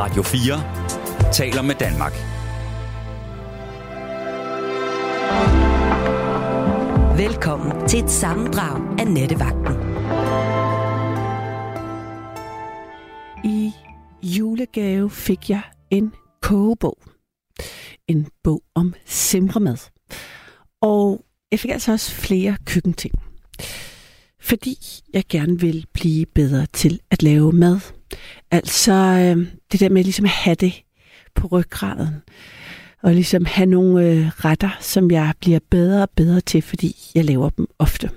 Radio 4 taler med Danmark. Velkommen til et sammendrag af Nettevagten. I julegave fik jeg en kogebog. En bog om simremad. Og jeg fik altså også flere køkkenting. Fordi jeg gerne vil blive bedre til at lave mad. Altså øh, det der med ligesom at have det på ryggraden. Og ligesom have nogle øh, retter, som jeg bliver bedre og bedre til, fordi jeg laver dem ofte.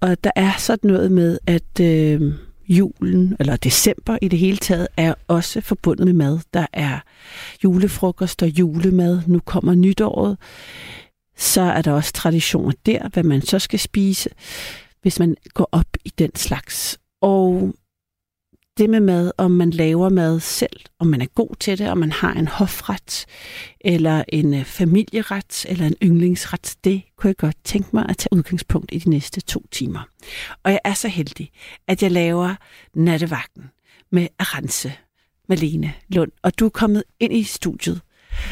Og der er sådan noget med, at øh, julen, eller december i det hele taget, er også forbundet med mad. Der er julefrokost og julemad. Nu kommer nytåret. Så er der også traditioner der, hvad man så skal spise, hvis man går op i den slags. Og det med mad, om man laver mad selv, om man er god til det, om man har en hofret, eller en øh, familieret, eller en yndlingsret, det kunne jeg godt tænke mig at tage udgangspunkt i de næste to timer. Og jeg er så heldig, at jeg laver nattevagten med Arance Malene Lund, og du er kommet ind i studiet.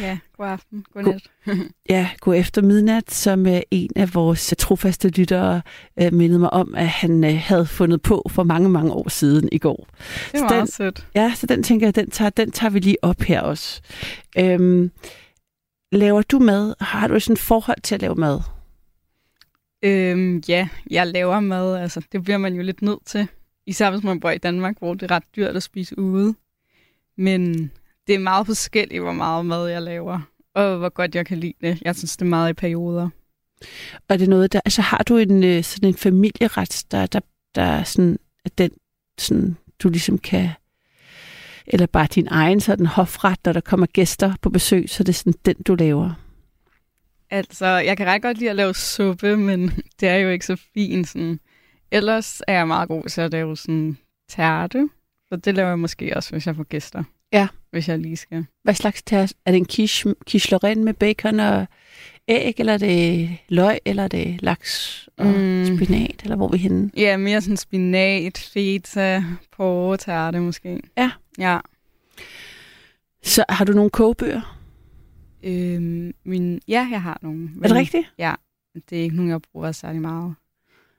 Ja, god aften. God nat. Ja, god efter midnat, som uh, en af vores trofaste lyttere uh, mindede mig om, at han uh, havde fundet på for mange, mange år siden i går. Det var Så den, meget sødt. Ja, så den tænker jeg, den tager, den tager vi lige op her også. Øhm, laver du mad? Har du sådan et forhold til at lave mad? Øhm, ja, jeg laver mad. Altså, det bliver man jo lidt nødt til. Især hvis man bor i Danmark, hvor det er ret dyrt at spise ude. Men det er meget forskelligt, hvor meget mad jeg laver. Og hvor godt jeg kan lide det. Jeg synes, det er meget i perioder. Og er det noget, der, altså har du en, øh, sådan en familieret, der, der, der er sådan, at den, sådan, du ligesom kan, eller bare din egen sådan hofret, når der kommer gæster på besøg, så er det sådan den, du laver? Altså, jeg kan ret godt lide at lave suppe, men det er jo ikke så fint. Sådan. Ellers er jeg meget god til at lave sådan tærte. Så det laver jeg måske også, hvis jeg får gæster. Ja. Hvis jeg lige skal. Hvad slags tærs? Er det en quiche, quiche Lorraine med bacon og æg, eller er det løg, eller er det laks og Mm. spinat, eller hvor er vi henne? Ja, mere sådan spinat, feta, porre, tærte måske. Ja. Ja. Så har du nogle kogebøger? Øhm, min, ja, jeg har nogle. Er det rigtigt? Ja, det er ikke nogen, jeg bruger særlig meget.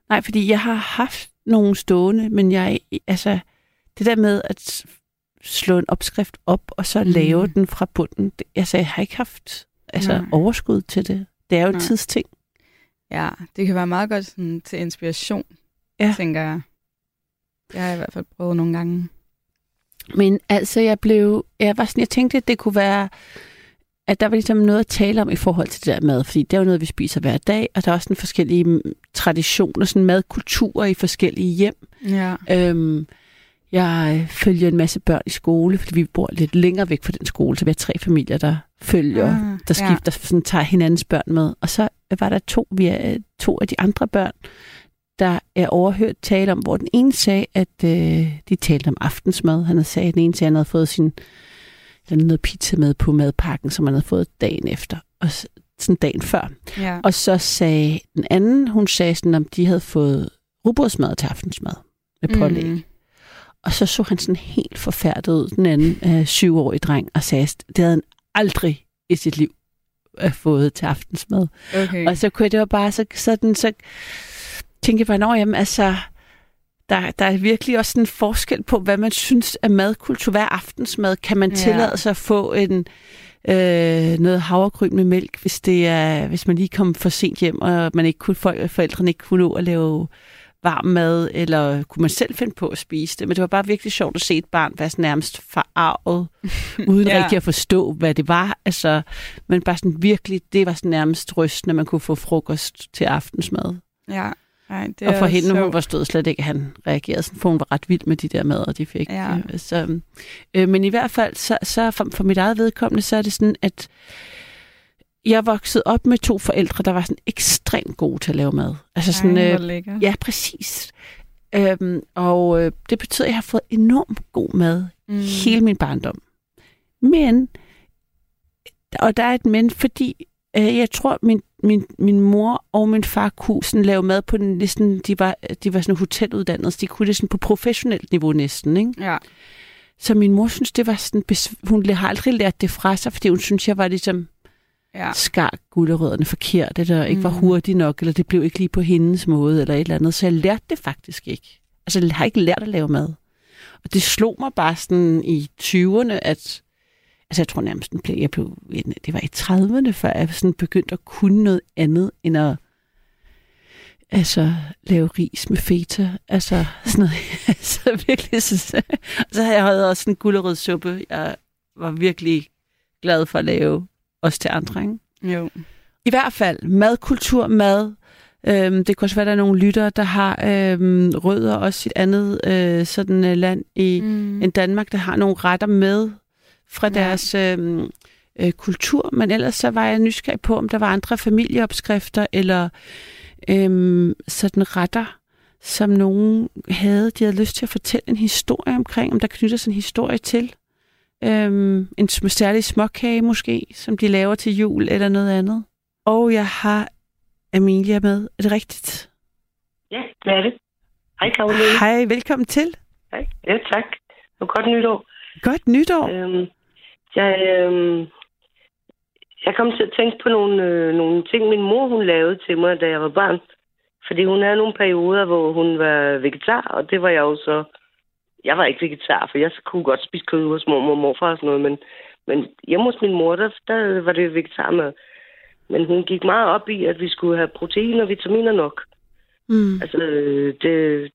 Nej, fordi jeg har haft nogle stående, men jeg, altså, det der med at slå en opskrift op, og så Mm. lave den fra bunden, det, altså, jeg har ikke haft altså, Nej. overskud til det. Det er jo en tidsting. Ja, det kan være meget godt sådan, til inspiration, Ja. tænker jeg. Det har jeg i hvert fald prøvet nogle gange. Men altså, jeg blev, jeg var sådan, jeg tænkte, at det kunne være, at der var ligesom noget at tale om i forhold til det der mad, fordi det er jo noget, vi spiser hver dag, og der er også sådan forskellige traditioner, sådan madkulturer i forskellige hjem. Ja. Øhm, jeg øh, følger en masse børn i skole, fordi vi bor lidt længere væk fra den skole, så vi har tre familier, der følger, Ah, der ja. skifter, sådan tager hinandens børn med. Og så var der to, vi er, to af de andre børn, der er overhørt tale om, hvor den ene sagde, at øh, de talte om aftensmad. Han havde sagt, at den ene sagde, at han havde fået sin eller noget pizza med på madpakken, som han havde fået dagen efter, og sådan dagen før. ja. Og så sagde den anden, hun sagde sådan, om de havde fået rugbrødsmad til aftensmad med pålæg. Mm. Og så så han sådan helt forfærdet ud, den anden øh, syvårige dreng, og sagde, at det havde han aldrig i sit liv øh, fået til aftensmad. Okay. Og så kunne jeg, det var bare så, sådan, så tænkte jeg bare, nå, jamen altså, der, der er virkelig også en forskel på, hvad man synes er madkultur. Hvad er aftensmad? Kan man Ja. tillade sig at få en, øh, noget havregryn med mælk, hvis, det er, hvis man lige kom for sent hjem, og man ikke kunne, folk, forældrene ikke kunne nå at lave varm mad, eller kunne man selv finde på at spise det. Men det var bare virkelig sjovt at se et barn være sådan nærmest forarvet, uden Ja. rigtig at forstå, hvad det var. Altså, men bare sådan virkelig, det var sådan nærmest rystende, at man kunne få frokost til aftensmad. ja. Ej, det og for hende, hun sjovt. forstod slet ikke, at han reagerede sådan, for hun var ret vild med de der mader, de fik. Ja. Så, øh, men i hvert fald, så, så for, for mit eget vedkommende, så er det sådan, at jeg voksede op med to forældre, der var sådan ekstremt gode til at lave mad. Altså sådan, Ej, øh, ja, præcis. Øhm, og øh, det betyder, at jeg har fået enormt god mad Mm. hele min barndom. Men, og der er et men, fordi øh, jeg tror, min, min, min mor og min far kunne sådan lave mad på den næsten, de var, de var sådan hoteluddannede, så de kunne det sådan på professionelt niveau næsten, ikke? Ja. Så min mor synes, det var sådan, hun har aldrig lært det fra sig, fordi hun synes, jeg var ligesom Ja. skar gulerødderne forkert, eller ikke var Mm. hurtig nok, eller det blev ikke lige på hendes måde, eller et eller andet. Så jeg lærte det faktisk ikke. Altså, jeg har ikke lært at lave mad. Og det slog mig bare sådan i 20'erne, at altså jeg tror nærmest, den blev, jeg blev, det var i 30'erne, før jeg sådan begyndte at kunne noget andet, end at altså, lave ris med feta. Altså, sådan noget. altså, virkelig. Så, så havde jeg også en gulerødssuppe, jeg var virkelig glad for at lave, også til andre, ikke? Jo. I hvert fald madkultur, mad. Øhm, det kan også være, at der er nogle lyttere, der har øhm, rødder også et andet øh, sådan øh, land i Mm. end Danmark, der har nogle retter med fra Ja. deres øhm, øh, kultur. Men ellers så var jeg nysgerrig på, om der var andre familieopskrifter eller øhm, sådan retter, som nogen havde, de havde lyst til at fortælle en historie omkring, om der knytter sig en historie til. Øhm, en særlig småkage måske, som de laver til jul eller noget andet. Og jeg har Amelia med. Er det rigtigt? Ja, det er det. Hej Karoline. Hej, velkommen til. Hej. Ja, tak. Og godt nytår. Godt nytår. Øhm, jeg, øhm, jeg kom til at tænke på nogle, øh, nogle ting, min mor hun lavede til mig, da jeg var barn. Fordi hun havde nogle perioder, hvor hun var vegetar, og det var jeg jo så... Jeg var ikke vegetar, for jeg kunne godt spise kød hos mormor og morfar og sådan noget, men, men hjemme hos min mor, der, der var det vegetarmad. Men hun gik meget op i, at vi skulle have protein og vitaminer nok. Mm. Altså, det,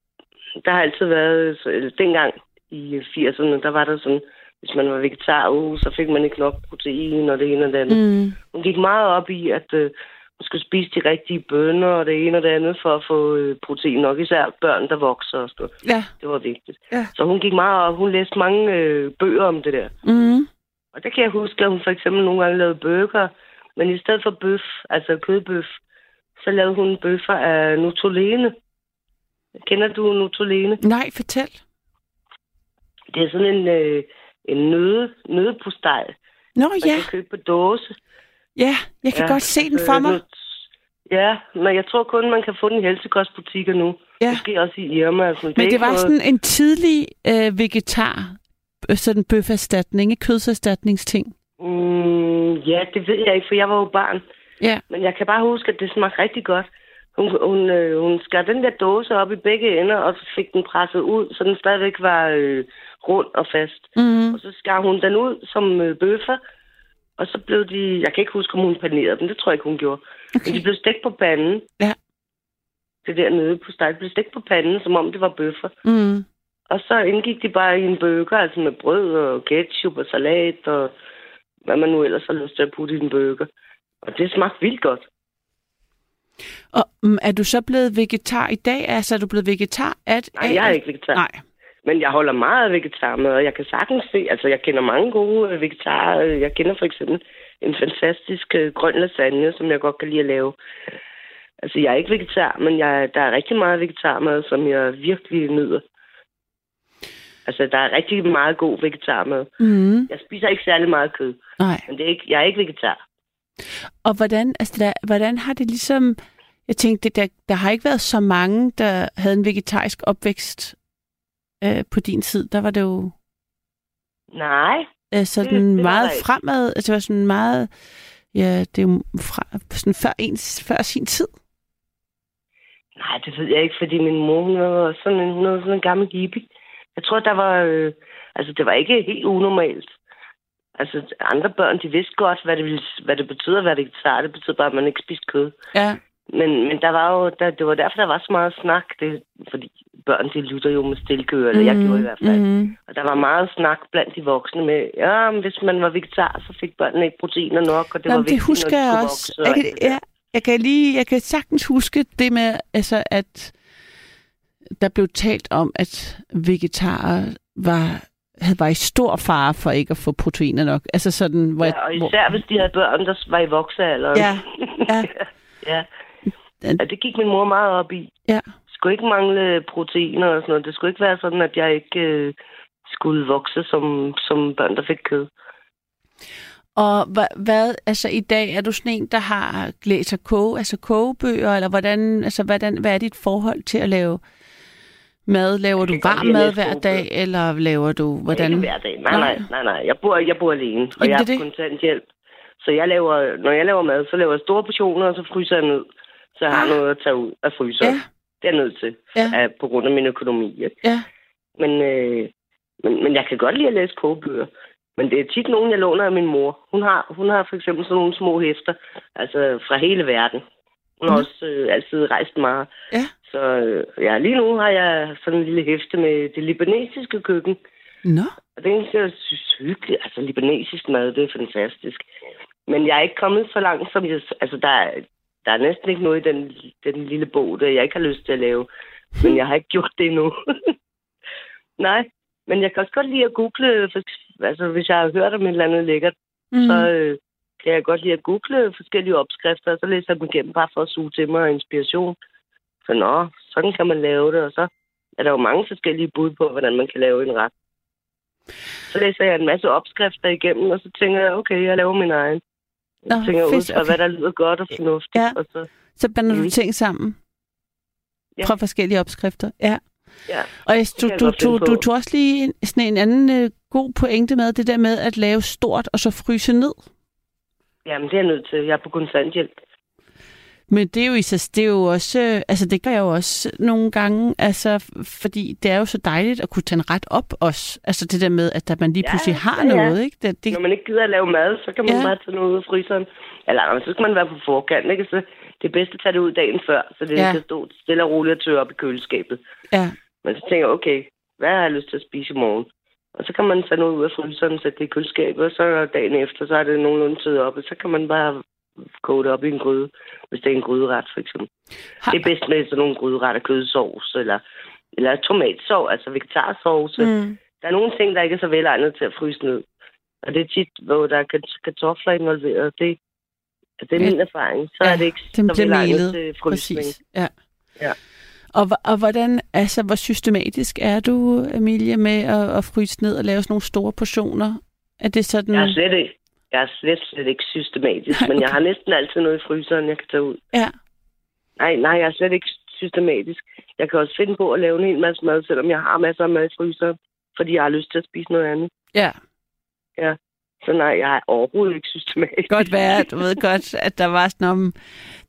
der har altid været, dengang i 80'erne, der var der sådan, hvis man var vegetar, uh, så fik man ikke nok protein og det ene og det andet. Mm. Mm. Hun gik meget op i, at øh, man skulle spise de rigtige bønner og det ene og det andet for at få øh, protein nok, især børn, der vokser og sådan noget. Ja. Det var vigtigt. Ja. Så hun gik meget op, hun læste mange øh, bøger om det der. Mm. Og der kan jeg huske, at hun for eksempel nogle gange lavede bøger, men i stedet for bøf, altså kødbøf, så lavede hun bøffer af nutolene. Kender du nutolene? Nej, fortæl. Det er sådan en, øh, en nøde, nødepostej, Nå man ja, kan købe på dåse. Ja, jeg kan Ja, godt se den øh, for mig. nu- Ja, men jeg tror kun, man kan få den i helsekostbutikker nu. Ja. Måske også i Irma. sådan. Men det ikke var noget- sådan en tidlig øh, vegetar, øh, sådan bøferstatning, ikke kødserstatningsting. Mm, ja, det ved jeg ikke, for jeg var jo barn. Ja. Men jeg kan bare huske, at det smagte rigtig godt. Hun, hun, øh, hun skar den der dåse op i begge ender, og så fik den presset ud, så den stadigvæk var øh, rund og fast. Mm. Og så skar hun den ud som øh, bøffer, og så blev de... Jeg kan ikke huske, om hun panerede dem. Det tror jeg ikke, hun gjorde. Okay. Men de blev stegt på panden. Ja. Det der nede på steg blev stegt på panden, som om det var bøffer. Mm. Og så indgik de bare i en burger, altså med brød og ketchup og salat og hvad man nu ellers har lyst til at putte i en burger. Og det smagte vildt godt. Og mm, er du så blevet vegetar i dag? Altså, er du blevet vegetar? At, Nej, jeg er ikke vegetar. Nej. Men jeg holder meget af vegetarmad, og jeg kan sagtens se, altså jeg kender mange gode øh, vegetarer. Jeg kender for eksempel en fantastisk øh, grøn lasagne, som jeg godt kan lide at lave. Altså jeg er ikke vegetar, men jeg, der er rigtig meget vegetarmad, som jeg virkelig nyder. Altså der er rigtig meget god vegetarmad. Mm. Jeg spiser ikke særlig meget kød, Nej. men det er ikke, jeg er ikke vegetar. Og hvordan, altså, der, hvordan har det ligesom... Jeg tænkte, der, der har ikke været så mange, der havde en vegetarisk opvækst øh, på din tid. Der var det jo Nej, øh, sådan Det- det meget ikke. fremad. Altså, det var sådan meget... Ja, det er jo fra, sådan før, ens, før sin tid. Nej, det ved jeg ikke, fordi min mor, hun var sådan en, hun var sådan en gammel hippie. Jeg tror, der var... Øh, altså, det var ikke helt unormalt. Altså, andre børn, de vidste godt, hvad det, ville, hvad det betyder at være vegetar. Det betyder bare, at man ikke spiste kød. Ja. Men, men der var jo, der, det var derfor, der var så meget snak. Det, fordi børn, de lytter jo med stilkøer, eller jeg gjorde i hvert fald. Mm. Og der var meget snak blandt de voksne med, ja, men hvis man var vegetar, så fik børnene ikke proteiner nok, og det Nå, var det vigtigt, husker når de jeg også. vokse og Jeg kan, der. ja, jeg kan lige, jeg kan sagtens huske det med, altså, at der blev talt om, at vegetarer var, havde var i stor fare for ikke at få proteiner nok. Altså sådan, hvor, Ja, og hvor især hvis de havde børn, der var i voksealderen. Ja, ja. ja. ja, det gik min mor meget op i. Ja. Skulle ikke mangle proteiner og sådan noget. Det skulle ikke være sådan, at jeg ikke øh, skulle vokse som, som børn, der fik kød. Og hvad, hvad, altså i dag, er du sådan en, der har læser koge, altså kogebøger, eller hvordan, altså hvordan, hvad er dit forhold til at lave mad? Laver du varm mad hver dag, eller laver du, hvordan? Ikke hver dag. Nej, Nej. nej, nej. Jeg bor, jeg bor alene, og Jamen, jeg er har det. kontanthjælp. Så jeg laver, når jeg laver mad, så laver jeg store portioner, og så fryser jeg ned. Så jeg har Ah. noget at tage ud af fryseren. Ja. Det er jeg nødt til, Ja. af, på grund af min økonomi. Ikke? Ja. Men, øh, men, men jeg kan godt lide at læse kogebøger. Men det er tit nogen, jeg låner af min mor. Hun har, hun har for eksempel sådan nogle små hæfter, altså fra hele verden. Hun har Mhm. også øh, altid rejst meget. Ja. Så øh, ja, lige nu har jeg sådan en lille hæfte med det libanesiske køkken. Nå, Og det er jeg synes hyggeligt. Altså, libanesisk mad, det er fantastisk. Men jeg er ikke kommet så langt, som jeg... Altså, der er, der er næsten ikke noget i den, den lille bog, der jeg ikke har lyst til at lave. Men jeg har ikke gjort det endnu. Nej, men jeg kan også godt lide at google... for- Altså, hvis jeg har hørt om et eller andet lækkert, mm. så øh, kan jeg godt lide at google forskellige opskrifter, og så læser jeg dem igennem bare for at suge til mig inspiration. Så nå, sådan kan man lave det, og så er der jo mange forskellige bud på, hvordan man kan lave en ret. Så læser jeg en masse opskrifter igennem, og så tænker jeg, okay, jeg laver min egen. Nå, Jeg tænker fedt, ud fra, okay. hvad der lyder godt og fornuftigt. Ja. Og så, så blander du Mhm. ting sammen Ja. fra forskellige opskrifter. Ja. ja. Og jeg, du, du, du, du tog også lige sådan en anden øh, god pointe med, det der med at lave stort og så fryse ned. Jamen, det er jeg nødt til. Jeg er på kontanthjælp. Men det er jo i sig, det er jo også, øh, altså det gør jeg jo også nogle gange, altså fordi det er jo så dejligt at kunne tage en ret op også. Altså det der med, at der man lige Ja, pludselig har ja, ja. noget, ikke? Det, det, Når man ikke gider at lave mad, så kan man Ja. bare tage noget ud af fryseren. Eller så skal man være på forkant, ikke? Så det er bedst at tage det ud dagen før, så det ja. kan stå stille og roligt og tørre op i køleskabet. ja, Men så tænker jeg, okay, hvad har jeg lyst til at spise i morgen? Og så kan man tage noget ud af fryseren, sætte det i køleskabet, og så dagen efter, så er det nogenlunde tid op, og så kan man bare koge det op i en gryde, hvis det er en gryderet, for eksempel. har, Det er bedst med sådan nogle gryderetter, kødsovs, eller, eller tomatsovs, altså vegetarsovs. Mm. Der er nogle ting, der ikke er så velegnet til at fryse ned. Og det er tit, hvor der er kartofler involveret. Det, det er Ja. min erfaring. Så Ja, er det ikke den så velegnet melet, til frysning. præcis. Ja. Ja. Og, og hvordan, altså hvor systematisk er du, Emilie, med at, at fryse ned og lave sådan nogle store portioner? Er det sådan... Jeg er slet ikke, jeg er slet, slet ikke systematisk, men jeg har næsten altid noget i fryseren, jeg kan tage ud. Ja. Nej, nej, jeg er slet ikke systematisk. Jeg kan også finde på at lave en hel masse mad, selvom jeg har masser af mad i fryseren, fordi jeg har lyst til at spise noget andet. Ja, Så nej, jeg er overhovedet ikke systematisk. godt være, du ved godt, at der var sådan om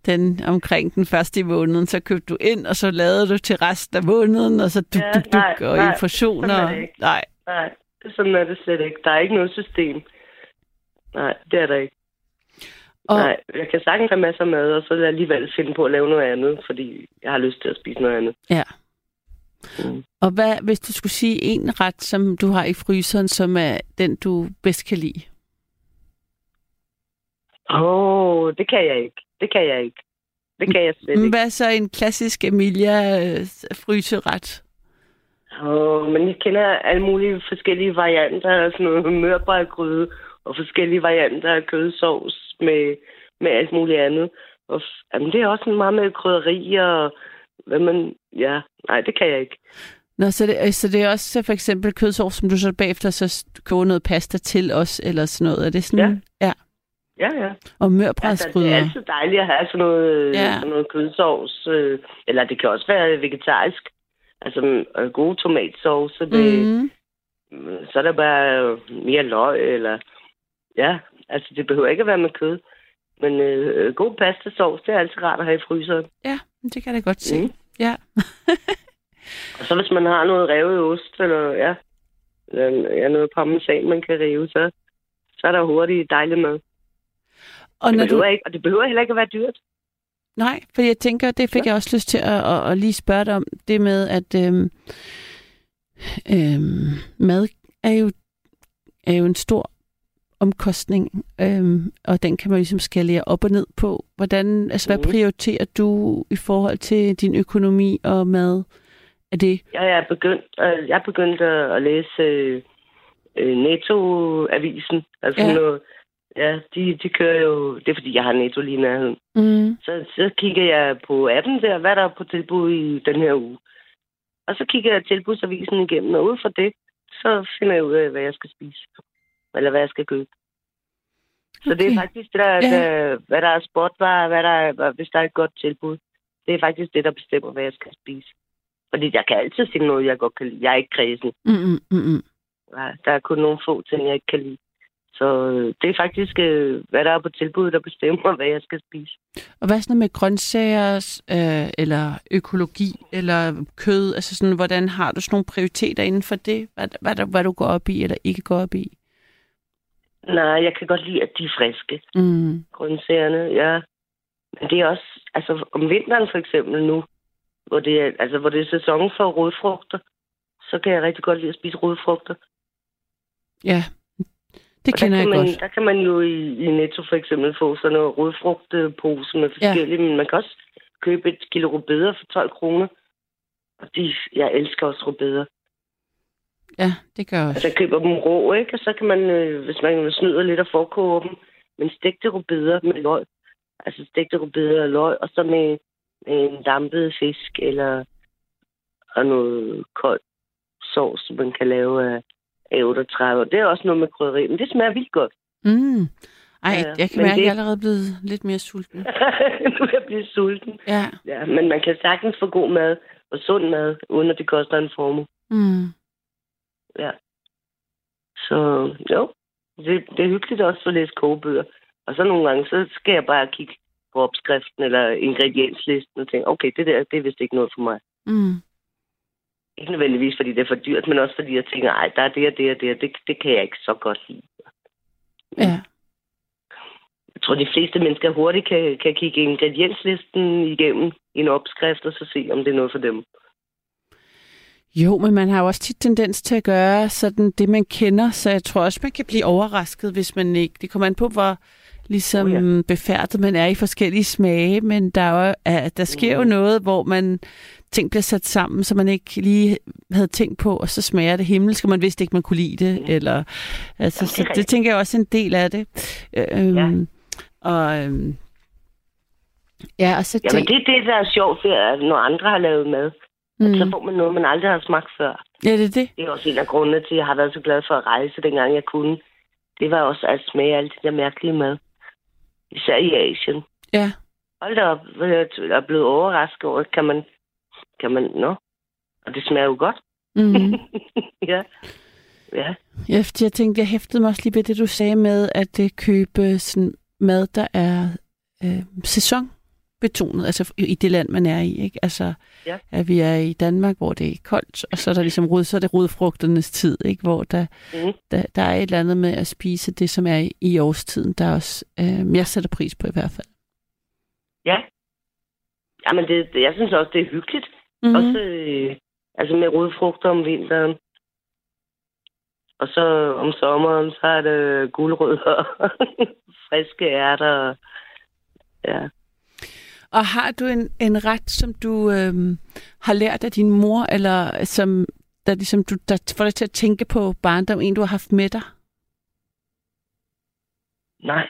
den, omkring den første i måneden, så købte du ind, og så lavede du til resten af måneden, og så duk, Ja, duk, duk, nej, og nej, er ikke. Nej, Nej, sådan er det slet ikke. Der er ikke noget system. Nej, det er der ikke. og, Nej, jeg kan sagtens have masser af mad, og så vil jeg alligevel finde på at lave noget andet, fordi jeg har lyst til at spise noget andet. Ja. Mm. og hvad, hvis du skulle sige en ret, som du har i fryseren, som er den, du bedst kan lide? Åh, oh, det kan jeg ikke. Det kan jeg ikke. Det kan jeg slet ikke. Hvad er så en klassisk Emilia øh? Åh, men jeg kender alle mulige forskellige varianter sådan noget mørbrædgryde, og forskellige varianter af kødsovs med, med alt muligt andet. Og, jamen, det er også meget med krydderier og hvad man... Ja, nej, det kan jeg ikke. Nå, så det, så det er også så for eksempel kødsovs, som du så bagefter så koger noget pasta til os, eller sådan noget. Er det sådan? Ja. ja. Ja, ja. Og Altså, det er altid dejligt at have sådan noget, Ja. ja. sådan noget kødsovs. Øh, eller det kan også være vegetarisk. Altså øh, gode tomatsovs. Med, mm. mm. Så er der bare øh, mere løg, eller... Ja, altså det behøver ikke at være med kød. Men øh, god pastasovs, det er altid rart at have i fryseren. Ja, det kan jeg da godt se. Mm. Ja. Og så hvis man har noget revet ost, eller ja, eller, ja noget parmesan, man kan rive, så, så er der hurtigt dejligt mad. Og Det når du... behøver ikke, og det behøver heller ikke at være dyrt. Nej, for jeg tænker, det fik Ja. jeg også lyst til at, at, at lige spørge dig om, det med, at øhm, øhm, mad er jo, er jo en stor omkostning, øhm, og den kan man ligesom skalere op og ned på. Hvordan, altså, hvad Mhm. prioriterer du i forhold til din økonomi og mad? Er det... Jeg er begyndt, øh, jeg er begyndt at, læse øh, øh, Netto-avisen. Altså ja. noget, ja, de, de kører jo, det er fordi, jeg har Netto lige i nærheden. Mm, Så, så kigger jeg på appen der, hvad der er på tilbud i den her uge. Og så kigger jeg tilbudsavisen igennem, og ud fra det, så finder jeg ud af, hvad jeg skal spise. Eller hvad jeg skal købe. Så det Okay. er faktisk det, der, Ja. der, hvad der er spotvarer, hvad der er, hvis der er et godt tilbud. Det er faktisk det, der bestemmer, hvad jeg skal spise. Fordi jeg kan altid finde noget, jeg godt kan lide. Jeg er ikke kredsen. Mm, mm, mm, mm. Der er kun nogle få ting, jeg ikke kan lide. Så øh, det er faktisk, øh, hvad der er på tilbud, der bestemmer, hvad jeg skal spise. Og hvad sådan med grøntsager, øh, eller økologi, eller kød? Altså sådan, hvordan har du sådan nogle prioriteter inden for det? Hvad, hvad, hvad du går op i, eller ikke går op i? Nej, jeg kan godt lide, at de er friske, Mm. grøntsagerne, ja. Men det er også, altså om vinteren for eksempel nu, hvor det er, altså, hvor det er sæson for rødfrugter, så kan jeg rigtig godt lide at spise rødfrugter. Ja, det Og kender der jeg man, godt. Der kan man jo i, i Netto for eksempel få sådan noget rødfrugtpose med forskellige, ja. men man kan også købe et kilo rødbeder for 12 kroner. Og de, jeg elsker også rødbeder. Ja, det gør jeg Altså, også. jeg køber dem rå, ikke? Og så kan man, øh, hvis man snyder lidt og forkoger dem, men stegte rødbeder med løg. Altså stegte rødbeder og løg, og så med, med en dampet fisk, eller og noget kold sovs, som man kan lave af, af 38. Og det er også noget med krydderi, men det smager vildt godt. Mm. Ej, Ja, jeg kan mærke, at det- jeg er allerede blevet lidt mere sulten. nu er blevet sulten. Ja. Ja, men man kan sagtens få god mad og sund mad, uden at det koster en formue. Mm. Ja. Så jo, det, det er hyggeligt også at læse kogebøger. Og så nogle gange, så skal jeg bare kigge på opskriften eller ingredienslisten og tænke, okay, det der, det er vist ikke noget for mig. Mm. Ikke nødvendigvis, fordi det er for dyrt, men også fordi jeg tænker, ej, der er det og det og det, og det, det kan jeg ikke så godt lide. Ja. Jeg tror, de fleste mennesker hurtigt kan, kan kigge ingredienslisten igennem en opskrift, og så se, om det er noget for dem. Jo, men man har jo også tit tendens til at gøre sådan det, man kender, så jeg tror også, man kan blive overrasket, hvis man ikke... Det kommer an på, hvor ligesom Oh, ja. befærdet man er i forskellige smage, men der, er jo, er, der sker jo Mm. noget, hvor man ting bliver sat sammen, som man ikke lige havde tænkt på, og så smager det himmelsk, og man vidste ikke, man kunne lide det. Mm. Eller, altså, det er så det tænker jeg også er en del af det. Øhm, Ja. Og, øhm, ja, og så Jamen, det er det, der er sjovt, det er, at når andre har lavet mad, mm. så mm, får man noget, man aldrig har smagt før. ja, det er det. Det er også en af grundene til, at jeg har været så glad for at rejse, dengang jeg kunne. Det var også at smage alt det der mærkelige mad. Især i Asien. Ja. Hold da op, jeg er blevet overrasket over, kan man, kan man, nå, og det smager jo godt. Mm. ja. Ja. Ja, jeg tænkte, jeg hæftede mig også lige ved det, du sagde med, at det købe sådan mad, der er øh, sæsonbetonet, altså i det land, man er i. Ikke? Altså, Ja. at vi er i Danmark, hvor det er koldt, og så er der ligesom rod, så er det rodfrugternes tid, ikke? hvor der, Mm. der, der er et eller andet med at spise det, som er i, i årstiden, der også, øh, jeg sætter pris på i hvert fald. Ja. Jamen, det, jeg synes også, det er hyggeligt. Mm-hmm. Mm. Også øh, altså med rodfrugter om vinteren. Og så om sommeren, så er det guldrødder og friske ærter. Ja. Og har du en, en ret, som du øhm, har lært af din mor, eller som der, ligesom du, der får dig til at tænke på barndom, en du har haft med dig? Nej,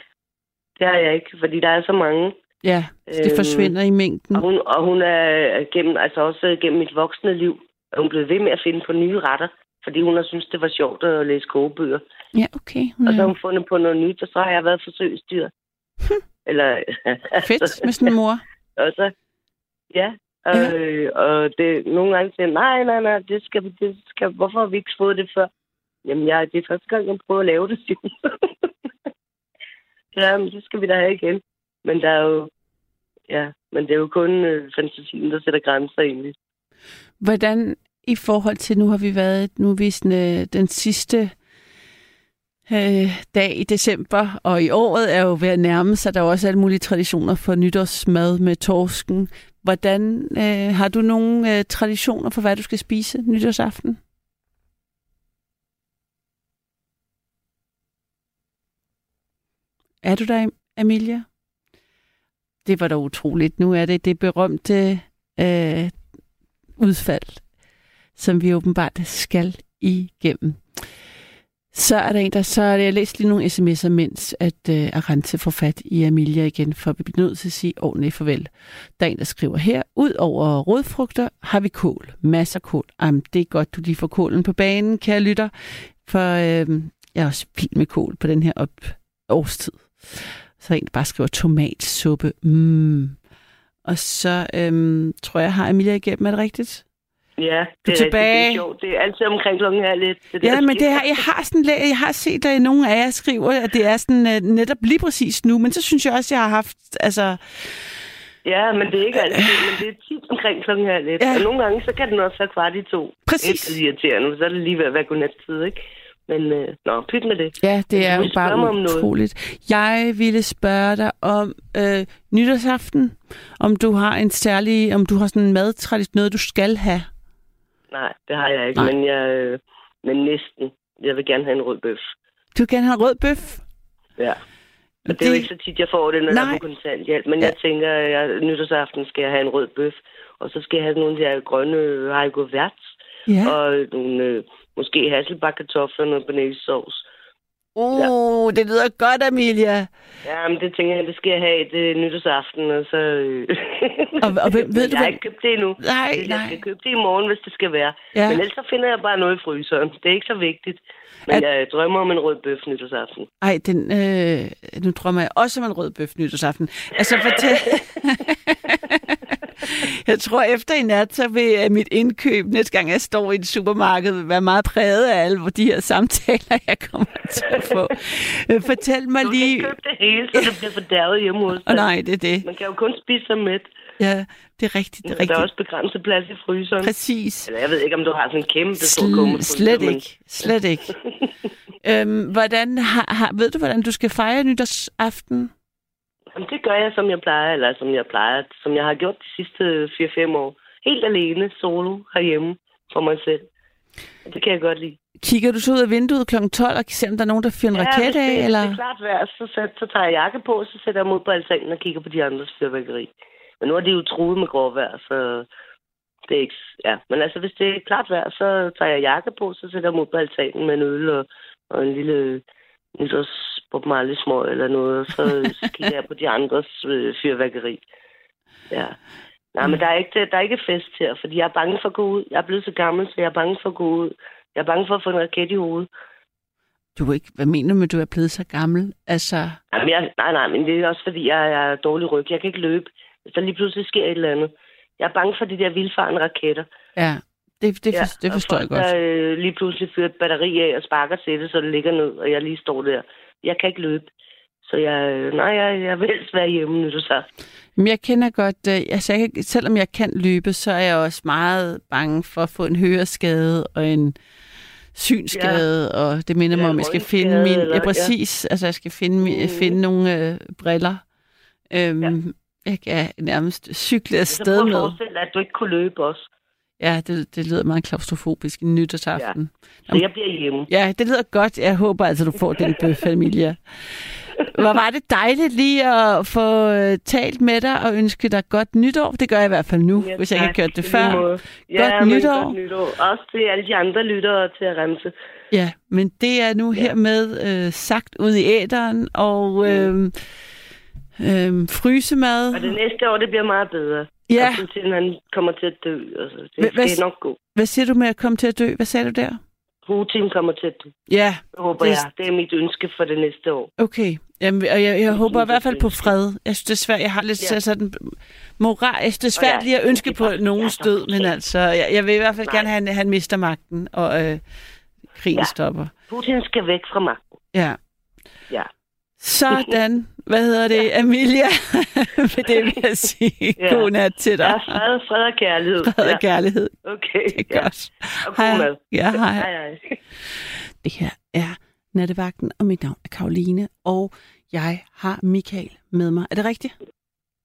det har jeg ikke, fordi der er så mange. Ja, det Øhm, forsvinder i mængden. Og hun, og hun er gennem, altså også gennem mit voksne liv, er hun blevet ved med at finde på nye retter, fordi hun har synes det var sjovt at læse kogebøger. Ja, okay. Hun Og så har er hun fundet på noget nyt, og så har jeg været forsøgsdyr. Eller, fedt med sådan en mor. Og så, ja, og, Ja. øh, og det, nogle gange siger nej, nej, nej, det skal, det skal, hvorfor har vi ikke fået det før? Jamen, jeg, det er første gang, jeg prøver at lave det, siger ja, men det skal vi da have igen. Men der er jo, ja, men det er jo kun øh, fantasien, der sætter grænser egentlig. Hvordan i forhold til, nu har vi været, nu er vi sådan, øh, den sidste øh, dag i december, og i året er jo ved at nærme sig, der er også alle mulige traditioner for nytårsmad med torsken. Hvordan øh, har du nogle øh, traditioner for, hvad du skal spise nytårsaften? Er du der, Amelia? Det var da utroligt. Nu er det det berømte øh, udfald, som vi åbenbart skal igennem. Så er der en, der så er det, jeg læst lige nogle sms'er, mens at øh, Arante får fat i Amelia igen, for vi bliver nødt til at sige ordentligt farvel. Der er en, der skriver her, ud over rødfrugter har vi kål. Masser af kål. Jamen, det er godt, du lige får kålen på banen, kære lytter, for øh, jeg er også vild med kål på den her op årstid. Så er der en, der bare skriver tomatsuppe. Mm. Og så øh, tror jeg, har Amelia igennem, er det rigtigt? Ja, det er tilbage. det er sjovt. Det er altid omkring klokken her lidt. Det der Ja, men det her, jeg har sådan jeg har set, at nogle af jer skriver, at det er sådan uh, netop lige præcis nu, men så synes jeg også, jeg har haft, altså, Ja, men det er ikke altid, men det er tit omkring klokken her lidt. Ja. Og nogle gange, så kan den også være kvart i to. Præcis. Det er irriterende, så er det lige ved at være godnattid, ikke? Men, øh, nå, pyt med det. ja, det er jo bare om noget. utroligt. Jeg ville spørge dig om øh, nytårsaften, om du har en særlig, om du har sådan en madtradition, noget du skal have. Nej, det har jeg ikke, Nej. men jeg... Øh, men næsten. Jeg vil gerne have en rød bøf. Du vil gerne have en rød bøf. Ja. Og det, det er jo ikke så tit, jeg får det, når Nej. jeg er på kontanthjælp. Men Ja. jeg tænker, at nytårsaften skal jeg have en rød bøf. Og så skal jeg have nogle af de her grønne hariko værts. Ja. Og nogle, øh, måske hasselbakkartofler og noget banæssovs. Uh, det lyder godt, Amelia. Ja, men det tænker jeg, det skal jeg have det nytårsaften, og så... Øh... Og, og ved, ved du, jeg har ikke købt det endnu. Nej, Jeg nej. skal købe det i morgen, hvis det skal være. Ja. Ja. Men ellers så finder jeg bare noget i fryseren. Det er ikke så vigtigt. Men At... jeg drømmer om en rød bøf nytårsaften. Ej, den, øh, nu drømmer jeg også om en rød bøf nytårsaften. Altså, fortæl... jeg tror, efter i nat, så vil øh, mit indkøb, næste gang jeg står i et supermarked, vil være meget præget af alle de her samtaler, jeg kommer til at få. Øh, Fortæl mig Du kan lige... ikke købe det hele, så det bliver fordærvet hjemme hos dig. nej, det er det. Man kan jo kun spise sig mæt. Ja, det er rigtigt, det er Der er rigtigt. også begrænset plads i fryseren. Præcis. Eller jeg ved ikke, om du har sådan en kæmpe stor Sl- kummefryser. slet men- ikke. Slet ikke. øhm, hvordan har, har, ved du, hvordan du skal fejre nytårsaften? Jamen, det gør jeg, som jeg plejer, eller som jeg plejer, som jeg har gjort de sidste 4-5 år. Helt alene, solo, herhjemme, for mig selv. Og det kan jeg godt lide. Kigger du så ud af vinduet kl. 12 og ser, om der er nogen, der fyrer en raket hvis det, af? hvis Eller? det er klart vejr, så, så, så tager jeg jakke på, så sætter jeg ud på altanen og kigger på de andres fyrværkeri. Men nu er det jo truet med gråvejr, så det er ikke... Ja, men altså, hvis det er klart vejr, så tager jeg jakke på, så sætter jeg ud på altanen med en øl og, og en lille nytårs Bob Marley smøg eller noget, og så, kigger jeg på de andres øh, fyrværkeri. Ja. Nej, men der er, ikke, der er ikke fest her, fordi jeg er bange for at gå ud. Jeg er blevet så gammel, så jeg er bange for at gå ud. Jeg er bange for at få en raket i hovedet. Du er ikke, hvad mener du med, at du er blevet så gammel? Altså, Jamen, jeg, nej, nej, men det er også fordi, jeg, jeg er dårlig ryg. Jeg kan ikke løbe, hvis der lige pludselig sker et eller andet. Jeg er bange for de der vildfarende raketter. ja, det, det, for, det og forstår folk, jeg godt. Der øh, lige pludselig fyrer et batteri af og sparker til det, så det ligger ned, og jeg lige står der. Jeg kan ikke løbe. Så jeg, øh, nej, jeg, jeg vil helst være hjemme nytårsaften. Men jeg kender godt, øh, altså jeg, selvom jeg kan løbe, så er jeg også meget bange for at få en høreskade og en synskade, ja. og det minder mig Ja, om, jeg skal finde min, eller- ja præcis, altså jeg skal finde, min, Mm. finde nogle øh, briller. Øhm, Ja. Jeg kan nærmest cykle Så afsted prøv at med. forestille dig, at du ikke kunne løbe også. Ja, det, det lyder meget klaustrofobisk en nytårsaften. Så jeg bliver hjemme. Ja, det lyder godt. Jeg håber altså, du får den bøf, Emilia. Hvor var det dejligt lige at få øh, talt med dig og ønske dig godt nytår. Det gør jeg i hvert fald nu, Ja, hvis jeg ikke har gjort det I før. måde. Ja, Godt nytår. Godt nytår. Også til alle de andre lyttere til at remse. Ja, men det er nu hermed øh, sagt ud i æderen, og øh, øh, frysemad. Og det næste år, det bliver meget bedre. Ja, Og Putin, han kommer til at dø. Altså, det hvad- skal nok gå. hvad siger du med at komme til at dø? Hvad sagde du der? Putin kommer til at dø. Ja, Det håber Det- jeg. Det er mit ønske for det næste år. okay. Jamen, og jeg, jeg håber i hvert fald på fred. Jeg synes, det er svært. Jeg har lidt Ja. sådan moral. Jeg synes, det er svært lige at ønske på der- død, men altså, jeg, jeg vil i hvert fald Nej. gerne have, at han mister magten, og øh, krigen Ja. stopper. Putin skal væk fra magten. Ja. Ja. Sådan. Hvad hedder det, Amelia? Med det vil jeg sige. Ja. God nat til dig. Ja, fred, fred og kærlighed. Fred og kærlighed. Ja. Okay. Det er ja. godt. Og god mad. Ja, hej. Hej, hej. Det her er Nattevagten, og mit navn er Karoline, og jeg har Michael med mig. Er det rigtigt?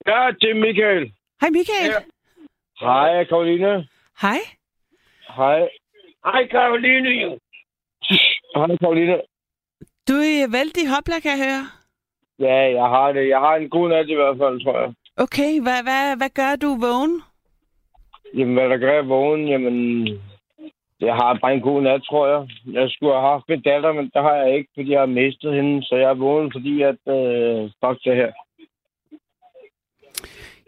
Ja, det er Michael. Hej Michael. Ja. Hej, Karoline. Hej. Hej. Hej, Karoline. Hej, Karoline. Du er vældig hopla, kan jeg høre. Ja, jeg har det. Jeg har en god nat i hvert fald, tror jeg. Okay, hvad, hvad, hvad gør du vågen? Jamen, hvad der gør jeg vågen? Jamen, jeg har bare en god nat, tror jeg. Jeg skulle have haft min datter, men det har jeg ikke, fordi jeg har mistet hende. Så jeg er vågen, fordi at... Øh, fuck det her.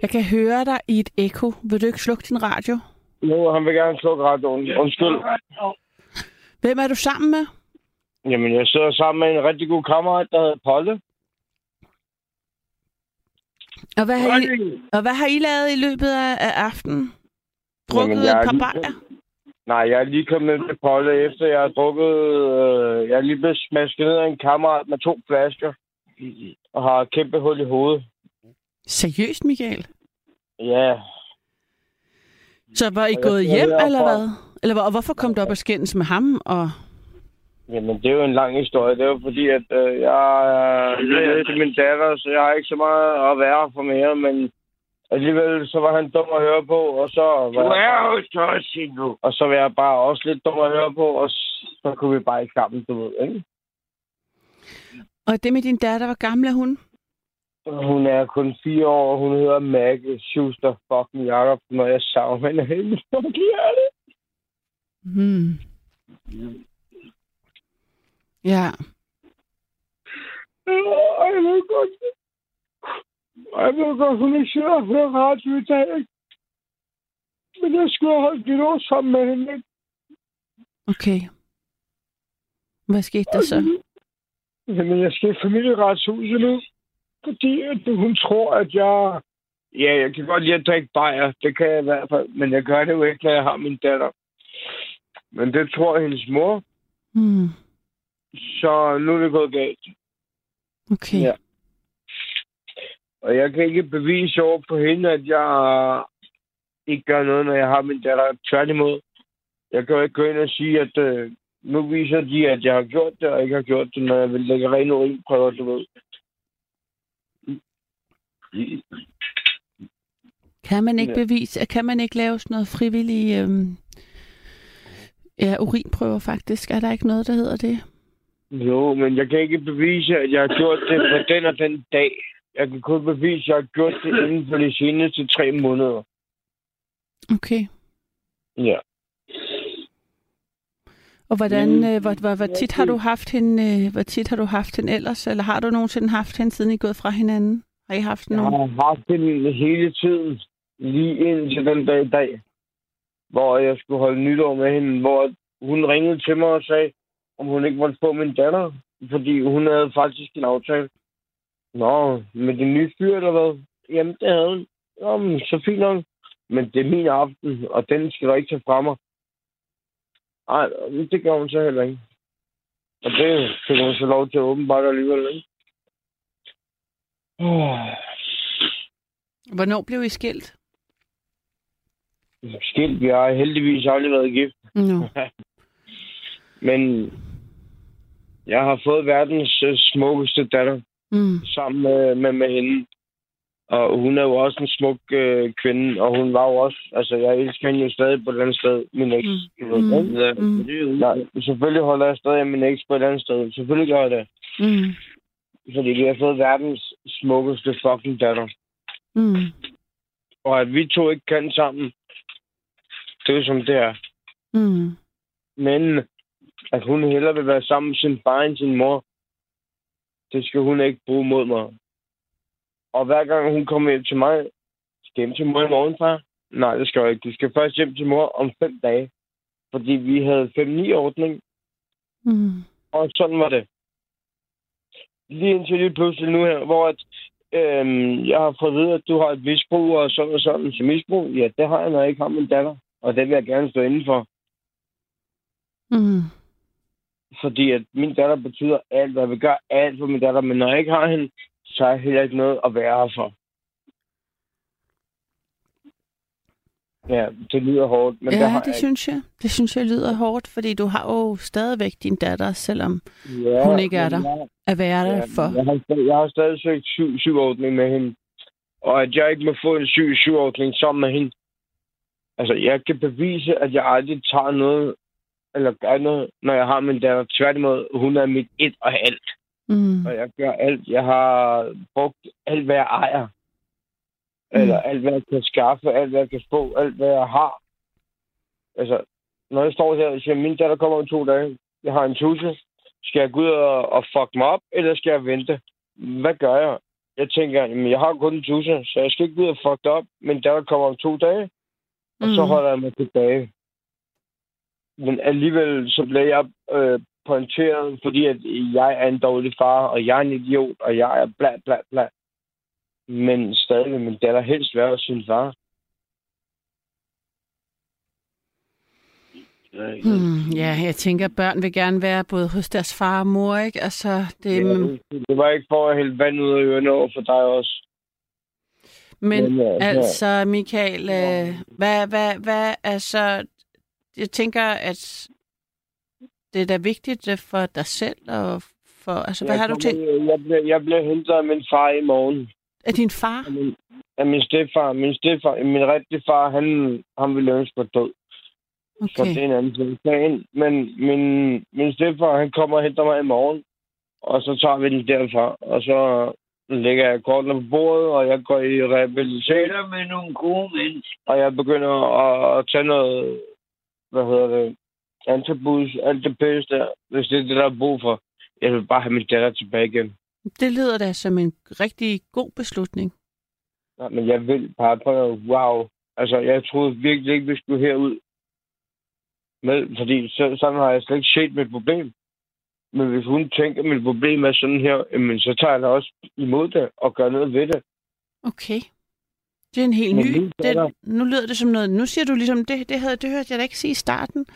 Jeg kan høre dig i et ekko. Vil du ikke slukke din radio? Nu, han vil gerne slukke radioen. Undskyld. Hvem er du sammen med? Jamen, jeg sidder sammen med en rigtig god kammerat, der hedder Polle. Og hvad har I, og hvad har I lavet i løbet af, af aftenen? drukket Jamen, et par lige- bajer? Nej, jeg er lige kommet til Polle, efter jeg har drukket... Øh, jeg er lige blevet smasket ned af en kammerat med to flasker. Og har kæmpe hul i hovedet. Seriøst, Michael? Ja, Så var I gået hjem, eller hvad? Eller og hvorfor kom du op og skændes med ham? Og... Jamen, det er jo en lang historie. Det er jo fordi, at øh, jeg er til min datter, så jeg har ikke så meget at være for mere, men alligevel så var han dum at høre på, og så var, Du er hos os endnu. og så var jeg bare også lidt dum at høre på, og så kunne vi bare ikke sammen, du ved, ikke? og det med din datter, hvor gammel er hun? Hun er kun fire år, og hun hedder Maggie Schuster fucking Jacob, når jeg savner hende helt. Fuck hjerte. Hmm. Ja. Og jeg ved godt, og jeg ved godt, hun ikke sidder og hører radio i dag? Men jeg skulle have holdt nytår sammen med hende? Okay. Hvad skete der så? Jamen, jeg skal i familieretshuset nu, fordi at hun tror, at jeg... Ja, jeg kan godt lide at drikke bajer, det kan jeg i hvert fald, men jeg gør det jo ikke, når jeg har min datter. Men det tror hendes mor, Hmm. Så nu er det gået galt. Okay. Ja. Og jeg kan ikke bevise over på hende, at jeg ikke gør noget, når jeg har min datter. Tværtimod. Jeg kan jo ikke gå ind og sige, at øh, nu viser de, at jeg har gjort det, og ikke har gjort det, når jeg vil lægge ren urinprøver, du ved. Kan man ikke Ja. bevise, kan man ikke lave sådan noget frivillig øhm, ja, urinprøver faktisk? Er der ikke noget, der hedder det? Jo, men jeg kan ikke bevise, at jeg har gjort det på den og den dag. Jeg kan kun bevise, at jeg har gjort det inden for de seneste tre måneder. Okay. Ja. Og hvordan, Mm, øh, hvor, hvor, hvor tit har du haft hende, øh, hvor tit har du haft hende ellers, eller har du nogensinde haft hende, siden I er gået fra hinanden? Har I haft Jeg nogen? har haft den hele tiden, lige indtil den dag i dag, hvor jeg skulle holde nytår med hende, hvor hun ringede til mig og sagde, om hun ikke måtte få min datter, fordi hun havde faktisk en aftale. Nå, med din nye fyr eller hvad? Jamen, det havde hun. Jamen, så fint nok. Men det er min aften, og den skal du ikke tage fra mig. Nej, det gør hun så heller ikke. Og det fik hun så lov til at åbenbart alligevel, ikke? Oh. Hvornår blev I skilt? Skilt, vi har heldigvis aldrig været gift. No. Men jeg har fået verdens øh, smukkeste datter Mm. sammen med, med, med hende. Og hun er jo også en smuk øh, kvinde, og hun var jo også... Altså, jeg elsker hende jo stadig på et eller andet sted, min eks. Mm. Mm. Ja, Mm. Nej, selvfølgelig holder jeg stadig min eks på et andet sted. Selvfølgelig gør jeg det. Mm. Fordi vi har fået verdens smukkeste fucking datter. Mm. Og at vi to ikke kan sammen, det er jo som det er. Mm. Men at hun hellere vil være sammen med sin far end sin mor, det skal hun ikke bruge mod mig. Og hver gang hun kommer hjem til mig, skal hjem til mor i morgen, far? Nej, det skal jeg ikke. Du skal først hjem til mor om fem dage. Fordi vi havde 5-9-ordning, Mm. og sådan var det. Lige indtil lige pludselig nu her, hvor at, øhm, jeg har fået at vide, at du har et misbrug og sådan og sådan. Så misbrug, ja, det har jeg, når jeg ikke har min datter. Og det vil jeg gerne stå indenfor. Mm. Fordi at min datter betyder alt, og jeg vil gøre alt for min datter, men når jeg ikke har hende, så har jeg heller ikke noget at være her for. Ja, det lyder hårdt, men det ja, har det jeg synes jeg. Det synes jeg lyder hårdt, fordi du har jo stadigvæk din datter, selvom ikke. Ja, hun ikke er der. Jeg, at være der ja, for. jeg, har, stadig- jeg har stadig søgt syv, syvordning med hende. Og at jeg ikke må få en syv, syvordning sammen med hende. Altså, jeg kan bevise, at jeg aldrig tager noget, eller gør noget, når jeg har min datter. Tværtimod, hun er mit et og alt. Mm. og jeg gør alt. Jeg har brugt alt, hvad jeg ejer. Mm. Eller alt, hvad jeg kan skaffe, alt, hvad jeg kan få, alt, hvad jeg har. Altså, når jeg står her og siger, min datter kommer om to dage, jeg har en tusse, skal jeg gå ud og, og fuck mig op, eller skal jeg vente? Hvad gør jeg? Jeg tænker, jamen, jeg har kun en tusse, så jeg skal ikke gå ud og fuck det op. Min datter kommer om to dage, og så Mm. holder jeg mig tilbage. Men alligevel så bliver jeg øh, pointeret, fordi at jeg er en dårlig far, og jeg er en idiot, og jeg er bla bla bla. Men stadig vil min datter helst være sin far. Hmm, ja, jeg tænker, at børn vil gerne være både hos deres far og mor, ikke? Altså, det, Ja, det, var ikke for at hælde vand ud af ørerne over for dig også. men men, øh, altså, Michael, øh, hvad, hvad, hvad, altså, jeg tænker, at det er da vigtigt øh, for dig selv, og for, altså, hvad jeg har du tænkt? Jeg bliver, jeg bliver hentet af min far i morgen. Er din far? Af min, af min stedfar. Min stedfar, min rigtige far, han, han ville ønske mig død. Så det Okay. er en anden ting. Sagen. Men min, min stedfar, han kommer og henter mig i morgen. Og så tager vi den derfra. Og så lægger jeg kortene på bordet, og jeg går i rehabilitering. med nogle gode mennesker. Og jeg begynder at, at tage noget, hvad hedder det, antabus, alt det pisse der, hvis det er det, der er brug for. Jeg vil bare have min datter tilbage igen. Det lyder da som en rigtig god beslutning. Nej, men jeg vil bare prøve, wow. Altså, jeg troede virkelig ikke, vi skulle herud. Med, fordi så, sådan har jeg slet ikke set mit problem. Men hvis hun tænker, at mit problem er sådan her, jamen, så tager jeg da også imod det og gør noget ved det. Okay. Det er en helt Men ny... Det, nu lyder det som noget... Nu siger du ligesom, det, det, havde, det hørte jeg da ikke sige i starten.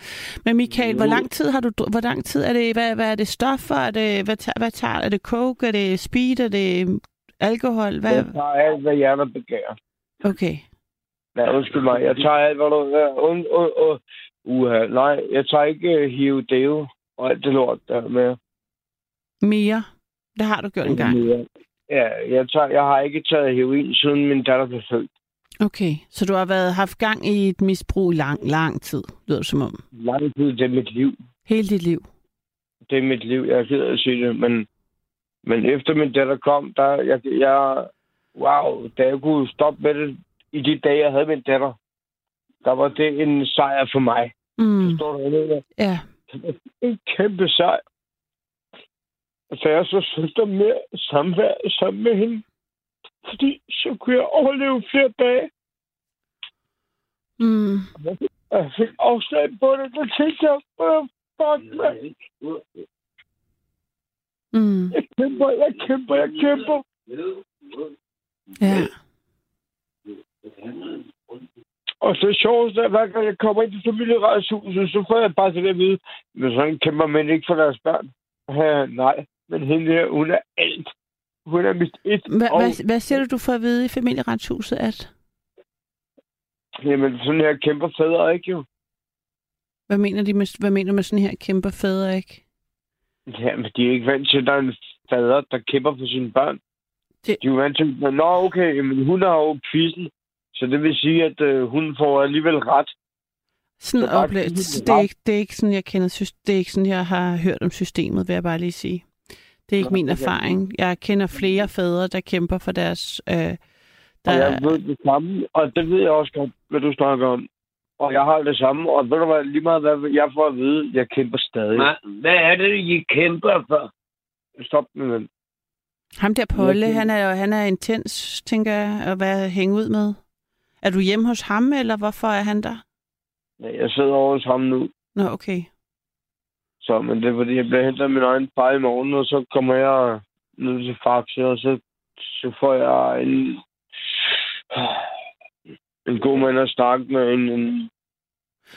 Men Michael, hvor Nu- lang tid har du... Hvor lang tid er det... Hvad, hvad er det stoffer? Er det, hvad, tager, hvad tager... Er det coke? Er det speed? Er det alkohol? Hvad? Jeg tager alt, hvad hjertet begærer. Okay. Ja, undskyld mig. Jeg tager alt, hvad du... Und, und, uha, nej, jeg tager ikke uh, hiv deo og alt det lort der med. Mere? Det har du gjort en gang. Ja, jeg, tager, jeg har ikke taget heroin, siden min datter blev født. Okay. Så du har været haft gang i et misbrug i lang, lang tid, lyder det som om. Lang tid, det er mit liv. Hele dit liv. det er mit liv. Jeg er ked af at sige det, men, men efter min datter kom, der, jeg, jeg, wow, da jeg kunne stoppe med det i de dage, jeg havde min datter, der var det en sejr for mig. Mm. Forstår du, hvad jeg mener? Ja. En kæmpe sejr. Så jeg så søster mere samvær sammen med hende. Fordi så kunne jeg overleve flere dage. Mm. Og Jeg fik afslag på det. Der tænkte jeg, "Hvad fuck, man. Mm. Jeg kæmper, jeg kæmper, jeg kæmper. Ja. Og så sjovest er, hver gang jeg kommer ind til familieretshuset, så får jeg bare til det at vide, men sådan kæmper man ikke for deres børn. Ja, nej, men hende her, hun er alt. Hun er mit et. Hva, og, hvad, hvad siger du, du får at vide i familieretshuset, at... Jamen, sådan her kæmper fædre ikke jo. Hvad mener, de med, hvad mener du med sådan her kæmper fædre, ikke? Jamen, de er ikke vant til, at der er en fader, der kæmper for sine børn. Det- De er jo vant til, at, nå okay, men hun har jo quizzen. Så det vil sige, at øh, hun får alligevel ret. Sådan tydeligt, Det er, ikke, det er ikke sådan, jeg kender det er ikke sådan, jeg har hørt om systemet, vil jeg bare lige sige. Det er ikke min erfaring. Jeg kender flere fædre, der kæmper for deres... Øh, Og der, jeg ved det samme, og det ved jeg også godt, hvad du snakker om. Og jeg har det samme, og ved du hvad, lige meget hvad jeg får at vide, jeg kæmper stadig. Hva- Hvad er det, I kæmper for? Stop med den. ham der Polle, han er, jo- han er intens, tænker jeg, at være hænge ud med. Er du hjemme hos ham, eller hvorfor er han der? Ja, Jeg sidder over hos ham nu, Nå, okay. Så, men det er fordi, jeg bliver hentet af min egen far i morgen, og så kommer jeg ned til Faxe, og så, så får jeg en, en god mand at snakke med. En, en,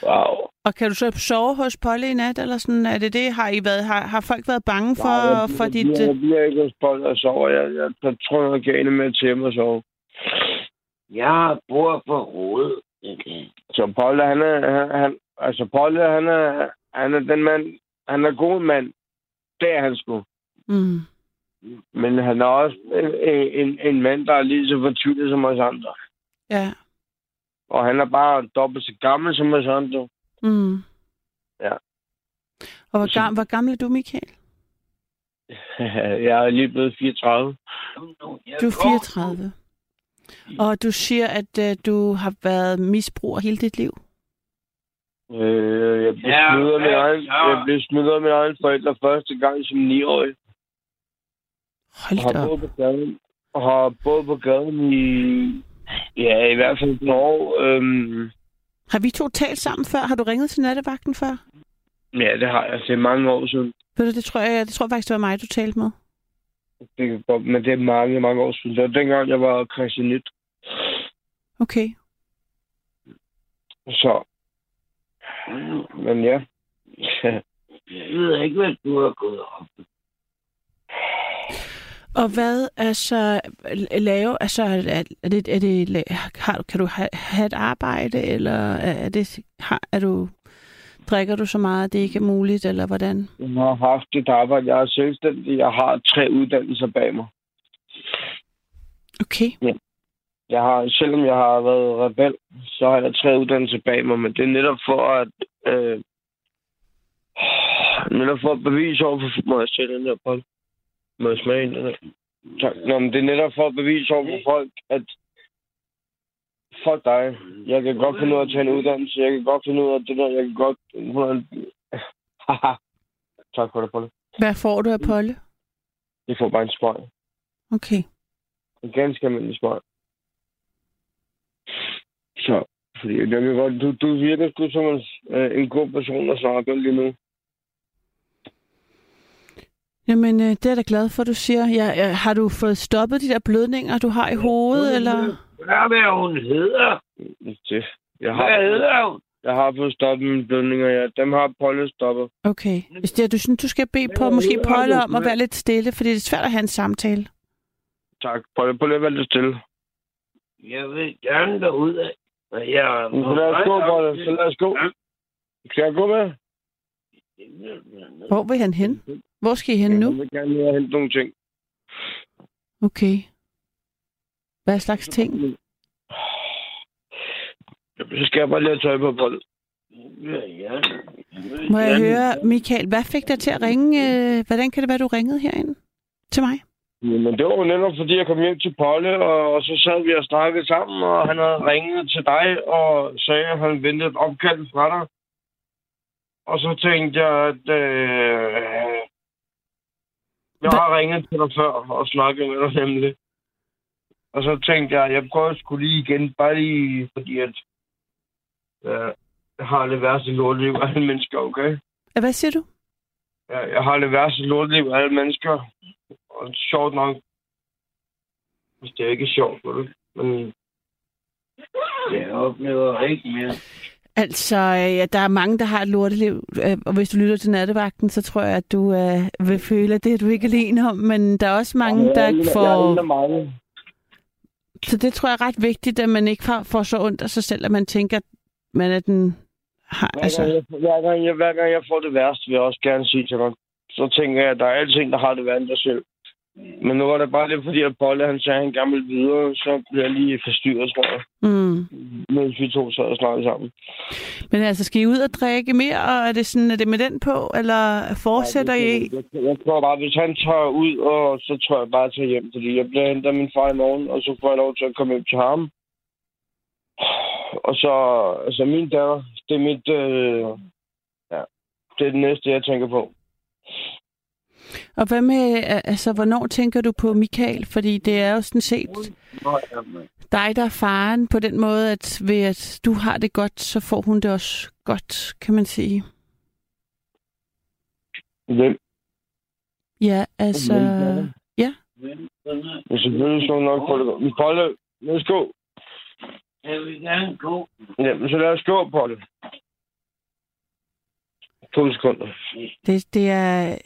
wow. Og kan du så sove hos Polle i nat, eller sådan? Er det det? Har, I været, har, har folk været bange for, Nej, jeg, for jeg, dit... jeg, jeg bliver ikke hos Bold og sover. Jeg, jeg, jeg tror, jeg kan med til hjemme og sove. Jeg bor på rådet. Okay. Så Polle, han er, han, han, altså Polle, han er, han er den mand, han er god mand. Det er han sgu. Mm. Men han er også en, en, en mand, der er lige så fortvivlet som os andre. Ja. Og han er bare dobbelt så gammel som os andre. Mm. Ja. Og hvor, gam, hvor gammel er du, Michael? jeg er lige blevet 34. Du er 34. Og du siger, at uh, du har været misbruger hele dit liv. Øh, jeg blev Ja, smidt af min egen, ja. jeg blev smidt af mine egne forældre første gang som 9-årig. Hold har op. boet på gaden, og har boet på gaden i, ja, i hvert fald et år. Øhm, Har vi to talt sammen før? Har du ringet til nattevagten før? ja, det har jeg. Det er mange år siden. Ved du, det tror jeg, det tror jeg faktisk, det var mig, du talte med. Det kan godt, men det er mange, mange år siden. Det var dengang, jeg var Christianit. Okay. Så, Men ja. Jeg ved ikke, hvad du har gået op. Og hvad altså lave, altså er, er det, er det, har, kan du have, have et arbejde, eller er det, har, er du, drikker du så meget, at det ikke er muligt, eller hvordan? Jeg har haft et arbejde. Jeg er selvstændig. Jeg har tre uddannelser bag mig. Okay. Jeg har, selvom jeg har været rebel, så har jeg tre uddannelser bag mig, men det er netop for at øh, netop for at bevise over for må jeg sætte den her bold? Må jeg smage den her? Tak. Nå, men det er netop for at bevise over for folk, at fuck dig. Jeg kan godt finde ud af at tage en uddannelse. Jeg kan godt finde ud af det der. Jeg kan godt... Haha. tak for det, Paul. Hvad får du af Polle? Jeg får bare en smøg. Okay. En ganske almindelig smøg. Så, fordi jeg kan godt... Du, du virker sgu som en, øh, en god person at snakke lige nu. Jamen, øh, det er jeg da glad for, du siger. Ja, ja, har du fået stoppet de der blødninger, du har i hovedet, eller? Hvad er det, hun hedder? Det. Jeg Hvad har, hedder hun? jeg har fået stoppet mine blødninger, ja. Dem har Polle stoppet. Okay. Hvis det er, du synes, du skal bede på måske Polle om at være lidt stille, fordi det er svært at have en samtale. Tak. Polle, Polle, vær lidt stille. Jeg vil gerne derud af. Men Så lad os gå, Polle. Så lad os gå. Skal jeg gå med? Hvor vil han hen? Hvor skal I hen nu? Jeg vil gerne hente nogle ting. Okay. Hvad slags ting? Så skal jeg bare lige have tøj på. Ja, ja. Må jeg høre, Michael, hvad fik dig til at ringe? øh, Hvordan kan det være, du ringede herind til mig? Men det var jo netop, fordi jeg kom hjem til Polle, og, og så sad vi og snakkede sammen, og han havde ringet til dig og sagde, at han ventede et opkald fra dig. Og så tænkte jeg, at øh, jeg har ringet til dig før og snakket med dig nemlig. Og så tænkte jeg, at jeg prøver sgu lige igen, bare lige fordi, at øh, jeg har det værste lortliv af alle mennesker, okay? Hvad siger du? Jeg, jeg har det værste lortliv af alle mennesker. Og sjovt nok. Hvis det er ikke sjovt, du. Men Jeg oplever ikke mere. Altså, øh, ja, der er mange, der har et lorteliv, øh, og hvis du lytter til nattevagten, så tror jeg, at du øh, vil føle, at det er du ikke alene om, men der er også mange, der ikke Jeg er får... mange. Så det tror jeg er ret vigtigt, at man ikke får, får så ondt af sig selv, at man tænker, at man er den... Har, Hver, altså, jeg, hver, gang jeg, hver gang jeg får det værste, vil jeg også gerne sige til dig. Så tænker jeg, at der er alting, der har det værre end dig selv. Men nu var det bare lidt fordi, at Bolle, han sagde, at han gerne ville videre, så blev jeg lige forstyrret, tror jeg. mm. Mens vi to sad og snakkede sammen. Men altså, skal I ud og drikke mere, og er det, sådan, er det med den på, eller fortsætter I? Jeg, jeg tror bare, hvis han tager ud, og så tror jeg bare at tage hjem, fordi jeg bliver hentet af min far i morgen, og så får jeg lov til at komme hjem til ham. Og så, altså min datter, det er mit, øh, ja, det er det næste, jeg tænker på. Og hvad med, altså, hvornår tænker du på Michael? Fordi det er jo sådan set dig, der er faren på den måde, at ved at du har det godt, så får hun det også godt, kan man sige. Hvem? Ja, altså... Men sådan er- Men selvfølgelig så nok på det. Men Polle, lad os gå. Jeg vil gerne gå. Jamen, så lad os gå, Polle. To sekunder. Det, det er...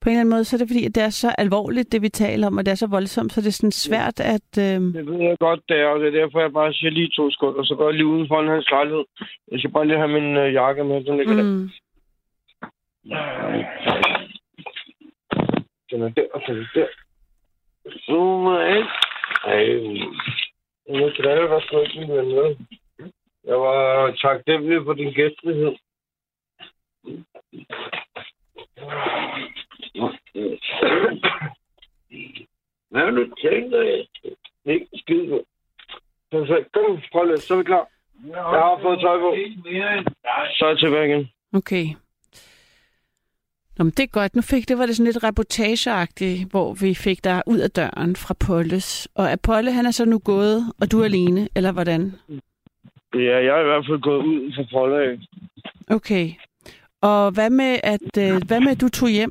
På en eller anden måde, så er det fordi, at det er så alvorligt, det vi taler om, og det er så voldsomt, så det er sådan svært at... Øh... Det ved jeg godt, det er, og det er derfor, jeg bare siger lige to sekunder. Så går jeg lige uden for hans lejlighed. Jeg skal bare lige have min øh, jakke med, den ligger mm. der. Den er der, og den er der. Zoom ind. Ej, jeg glæder dig sgu ikke, min ven. vel? Jeg var taknemmelig for din gæstlighed. Hvad har du tænkt dig? Ikke skide godt. Perfekt. Kom, prøv lidt, så er vi klar. Jeg har fået tøj på. Så er jeg tilbage igen. Okay. Nå, men det er godt. Nu fik det var det sådan lidt reportageagtigt, hvor vi fik dig ud af døren fra Polles. Og Apolle, han er så nu gået, og du er alene, eller hvordan? Ja, jeg er i hvert fald gået ud fra Polle. Okay. Og hvad med, at, øh, hvad med, at du tog hjem?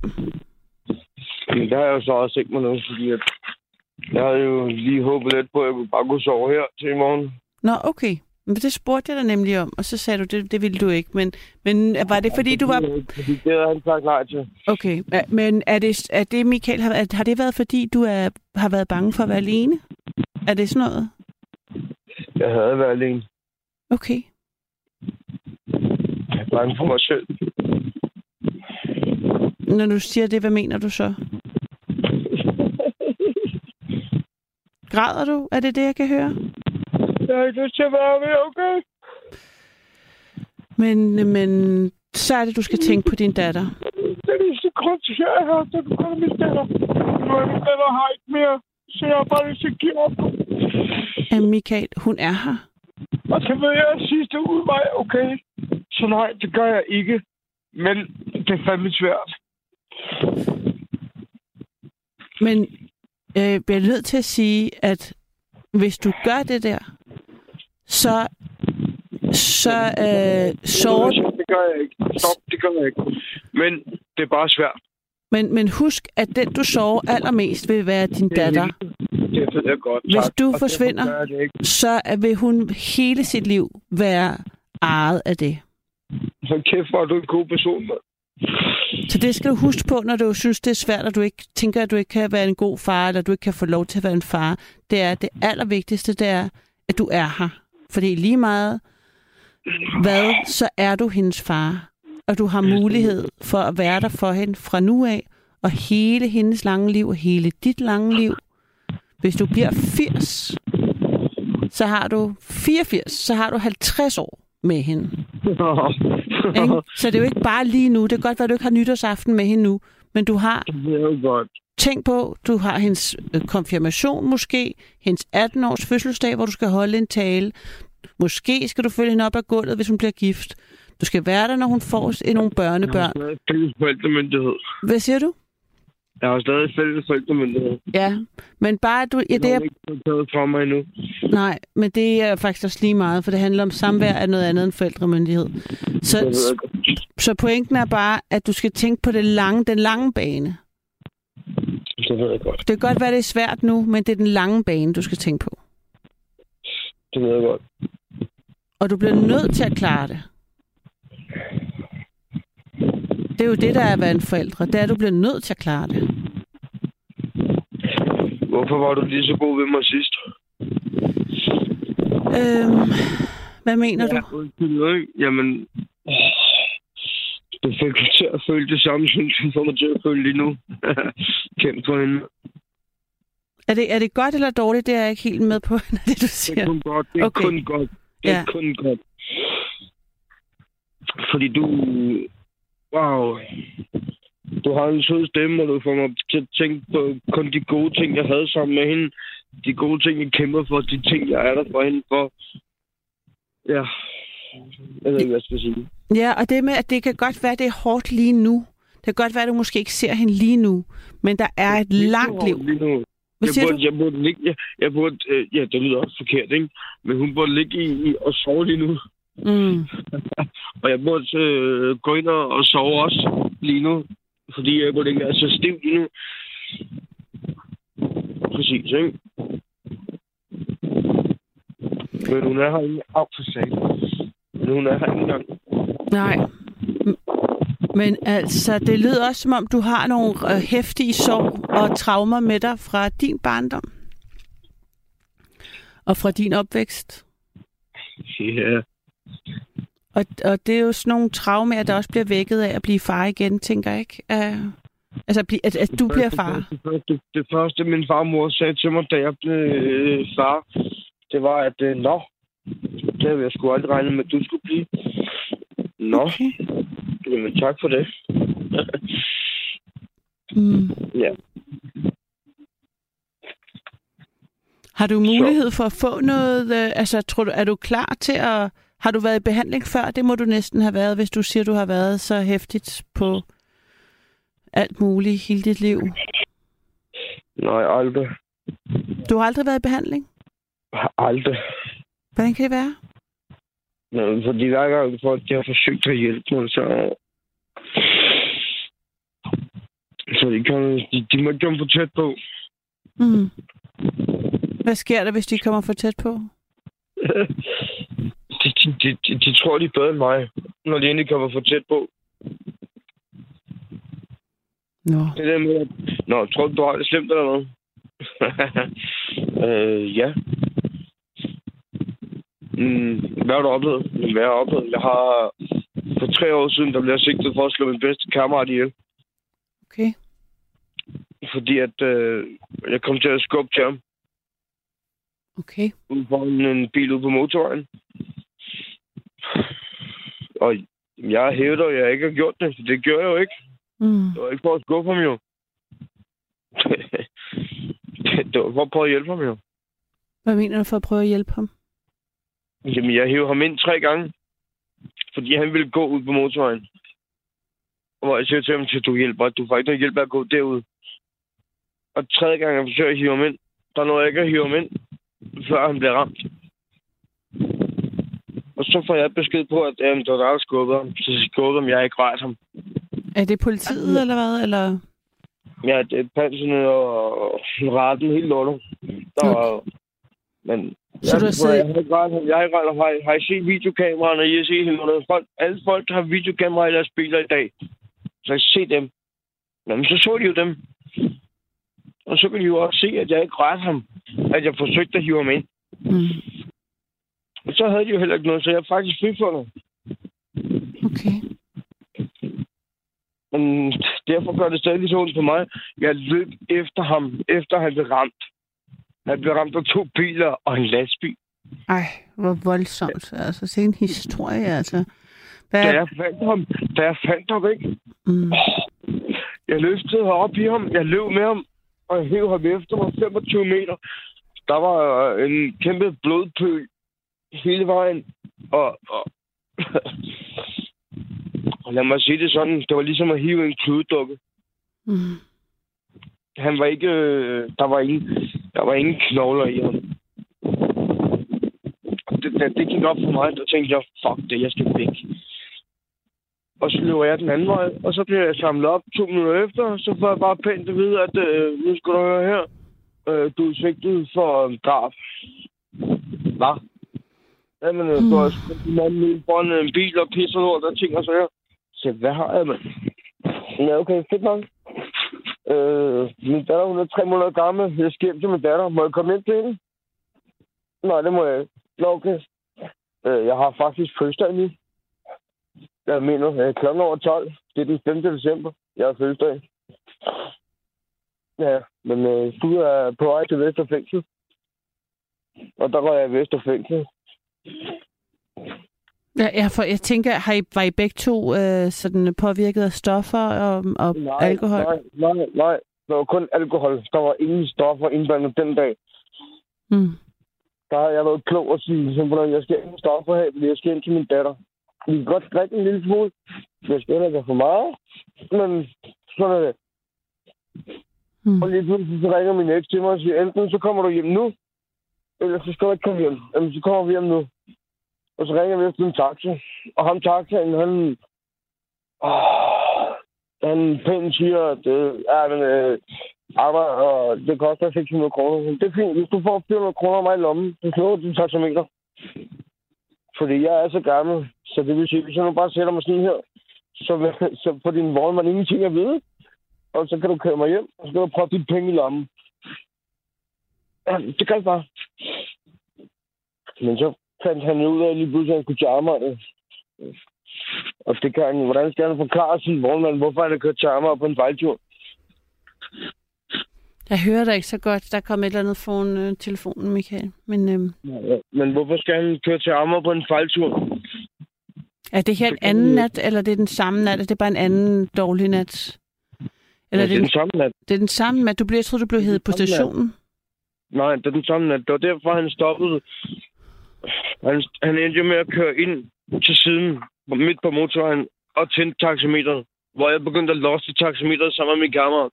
Det har jeg jo så også tænkt mig nu, fordi at jeg havde jo lige håbet lidt på, at jeg bare kunne sove her til i morgen. Nå, okay. Men det spurgte jeg dig nemlig om, og så sagde du, det, det ville du ikke. Men, men var det fordi, du var... Fordi det havde han sagt nej til. Okay, men er det, er det Michael, har, har det været fordi, du er, har været bange for at være alene? Er det sådan noget? Jeg havde været alene. Okay. Er bange for mig selv. Når du siger det, hvad mener du så? Græder du? Er det det, jeg kan høre? Jeg har ikke lyst til at være med, okay? Men, men så er det, du skal tænke på din datter. Det er eneste grund til, at jeg er her, da du kommer min datter. Nu er min datter har ikke mere, så jeg har bare lyst til at give op. Ja, Michael, hun er her. Og så vil jeg sidste udvej, okay? Så nej, det gør jeg ikke. Men det er fandme svært. Men øh, jeg bliver nødt til at sige, at hvis du gør det der, så, så øh, sover Det gør jeg ikke. Stop, det gør jeg ikke. Men det er bare svært. Men, men husk, at den, du sover allermest, vil være din datter. Det ved jeg godt. Hvis tak. du Og derfor forsvinder-. Så vil hun hele sit liv være ejet af det. Så kæft, hvor er du en god person, mand. Så det skal du huske på, når du synes, det er svært, og du ikke tænker, at du ikke kan være en god far, eller du ikke kan få lov til at være en far. Det er det allervigtigste, det er, at du er her. Fordi lige meget hvad, så er du hendes far. Og du har mulighed for at være der for hende fra nu af, og hele hendes lange liv, og hele dit lange liv. Hvis du bliver 80, så har du 84, så har du 50 år med hende. Ikke? Så det er jo ikke bare lige nu. Det kan godt være, at du ikke har nytårsaften med hende nu, men du har det er jo godt. tænk på, du har hendes øh, konfirmation måske, hendes 18-års fødselsdag, hvor du skal holde en tale. Måske skal du følge hende op ad gulvet, hvis hun bliver gift. Du skal være der, når hun får nogle børnebørn. Jeg har forældremyndighed. Hvad siger du? Jeg har stadig fælles forældremyndighed. Ja, men bare du... Ja, Det er ikke taget fra mig endnu. nej, men det er faktisk også lige meget, for det handler om samvær af noget andet end forældremyndighed. Så, så pointen er bare, at du skal tænke på det lange, den lange bane. Det ved jeg godt. Det kan godt være, det er svært nu, men det er den lange bane, du skal tænke på. Det ved jeg godt. Og du bliver nødt til at klare det. Det er jo det, der er at være en forældre. Det er, at du bliver nødt til at klare det. Hvorfor var du lige så god ved mig sidst? Øhm, hvad mener du? undskyld? Jamen... Du fik mig til at føle det samme, som du får mig til at føle lige nu. Kæmpe for hende. Er det, er det godt eller dårligt? Det er jeg ikke helt med på, når det du Det er siger. kun godt. Det er Okay. kun godt. Det er Ja. kun godt. Fordi du... Wow. Du har en sød stemme, og du får mig til at tænke på kun de gode ting, jeg havde sammen med hende. De gode ting, jeg kæmper for. De ting, jeg er der for hende for. Ja. Jeg ved ikke, hvad jeg skal sige. Ja, og det med, at det kan godt være, det er hårdt lige nu. Det kan godt være, at du måske ikke ser hende lige nu. Men der er et langt liv. Lige nu. Hvad Jeg burde, du? jeg burde ligge, jeg, jeg burde, øh, ja, det lyder også forkert, ikke? Men hun burde ligge i, i og sove lige nu. Mm. Og jeg burde øh, gå ind og, og sove også lige nu. Fordi jeg burde ikke være så stiv lige nu. Præcis, ikke? Men hun er her ikke. Au, for satan. Men hun er her ikke engang. Nej. Men altså, det lyder også, som om du har nogle øh, hæftige sorg og traumer med dig fra din barndom. Og fra din opvækst. Ja, Og, og det er jo sådan nogle traumer, der også bliver vækket af at blive far igen, tænker jeg ikke? Uh, altså, at, at, at du bliver far. Det første, det første, min farmor sagde til mig, da jeg blev øh, far, det var, at øh, nå, det havde jeg sgu aldrig regnet med, at du skulle blive. Nå, Okay. jamen tak for det. Mm. Ja. Har du mulighed for at få noget? Øh, altså, tror du, er du klar til at... Har du været i behandling før? Det må du næsten have været, hvis du siger, du har været så hæftigt på alt muligt hele dit liv. Nej, aldrig. Du har aldrig været i behandling? Aldrig. Hvordan kan det være? Nå, fordi hver gang folk de har forsøgt at hjælpe mig, så... Så de, kan, de, de må ikke komme for tæt på. Mm. Hvad sker der, hvis de kommer for tæt på? De, de, de tror, de er bedre end mig, når de egentlig kommer for tæt på. Nå. Det der med, at... Nå, tror du, du har det slemt eller noget? øh, ja. Mm, hvad har du oplevet? Hvad har jeg oplevet? Jeg har... For tre år siden, der blev jeg sigtet for at slå min bedste kammerat ihjel. Okay. Fordi at øh, jeg kom til at skubbe til ham. Okay. ude foran en bil ude på motorvejen. Og jeg hævder, at jeg ikke har gjort det, for det gør jeg jo ikke. Mm. Det var ikke for at skuffe ham jo. det var for at prøve at hjælpe ham jo. Hvad mener du for at prøve at hjælpe ham? Jamen, jeg hævde ham ind tre gange, fordi han ville gå ud på motorvejen. Og jeg siger til ham, at du hjælper, du får ikke noget hjælp at gå derud. Og tredje gang, jeg forsøger at hive ham ind, der nåede jeg ikke at hive ham ind, før han blev ramt. Og så får jeg besked på, at jamen, det var der, der skubbede ham. Så skubbede ham, jeg ikke rejst ham. Er det politiet, eller hvad? Eller? Ja, det er panserne og retten helt lortet. Der var... Men Så jeg, du har siddet- jeg, har ikke. Jeg har ikke ham. Har, har I set videokameraerne? I har set hele lortet. Folk, alle folk, har videokameraer i deres biler i dag. Så jeg se dem. Jamen, så så de jo dem. Og så kan de jo også se, at jeg ikke rejste ham. At jeg forsøgte at hive ham ind. Mm. Og så havde de jo heller ikke noget, så jeg er faktisk frifundet. Okay. Men derfor gør det stadig så ondt på mig. Jeg løb efter ham, efter han blev ramt. Han blev ramt af to biler og en lastbil. Ej, hvor voldsomt. Altså, se en historie, altså. Hvad? Da jeg fandt ham, da jeg fandt ham ikke, Mm. jeg løftede op i ham, jeg løb med ham, og jeg hævde ham efter mig 25 meter. Der var øh, en kæmpe blodpøl hele vejen, og, og, og lad mig sige det sådan, det var ligesom at hive en kludedukke. Mm. Han var ikke, øh, der var ingen, der var ingen knogler i ham. Og Det, det, det gik op for mig, der tænkte jeg, fuck det, jeg skal væk. Og så løber jeg den anden vej, og så bliver jeg samlet op to minutter efter, så får jeg bare pænt at vide, at øh, nu skal du høre her, øh, du er sigtet for øh, drab. Hvad? Jamen, øh, du har skudt en mand ud foran en bil og pisser lort og ting og så her. Så hvad har jeg, mand? Ja, okay, fedt nok. Øh, min datter, hun er tre måneder gammel. Jeg skal hjem til min datter. Må jeg komme ind til hende? Nej, det må jeg ikke. Nå, okay. Øh, jeg har faktisk fødselsdag nu. Jeg mener, øh, klokken over 12. Det er den 5. december. Jeg har fødselsdag. Ja, men øh, du er på vej til Vester Fængsel. Og der går jeg i Vester Fængsel. Ja, jeg, for, jeg tænker, har I, var I begge to øh, sådan påvirket af stoffer og, og alkohol? Nej, nej, nej. Der var kun alkohol. Der var ingen stoffer indblandet den dag. Mm. der har jeg været klog at sige, simpelthen, jeg skal ikke stoffer her, fordi jeg skal ind til min datter. Vi kan godt drikke en lille smule. Jeg skal ikke for meget. Men sådan er det. Mm. Og lige pludselig så ringer min eks til mig og siger, enten så kommer du hjem nu, ellers så skal du ikke komme hjem. Jamen, så kommer vi hjem nu. Og så ringer vi efter en taxa. Og ham taxaen, han... Åh, han pænt siger, at det er den øh, arbejde, og det koster 600 kroner. Det er fint. Hvis du får 400 kroner af mig i lommen, så slår du taxameter. Fordi jeg er så gammel, så det vil sige, hvis jeg nu bare sætter mig sådan her, så, så på din vogn, vognmand ingenting at vide. Og så kan du køre mig hjem, og så kan du prøve dit penge i lommen. Ja, det kan jeg bare. Men så fandt han ud af, at lige pludselig han skulle til. Og det kan han, hvordan skal han forklare sin vognmand, hvorfor han har kørt til Amager på en fejltur? Jeg hører dig ikke så godt. Der kom et eller andet foran øh, telefonen, Michael. Men øh, Ja, Men hvorfor skal han køre til Amager på en fejltur? er det her en anden nat, eller det er den samme nat? Er det bare en anden dårlig nat? Eller ja, er det er det, den samme nat. det er den samme nat? Du blev, jeg troede, du blev hævet på nat. stationen. Nej, det er den samme nat. Det var derfor, han stoppede. Han, han endte jo med at køre ind til siden, midt på motorvejen, og tændte taxameteret. Hvor jeg begyndte at losse taxameteret sammen med min kammerat.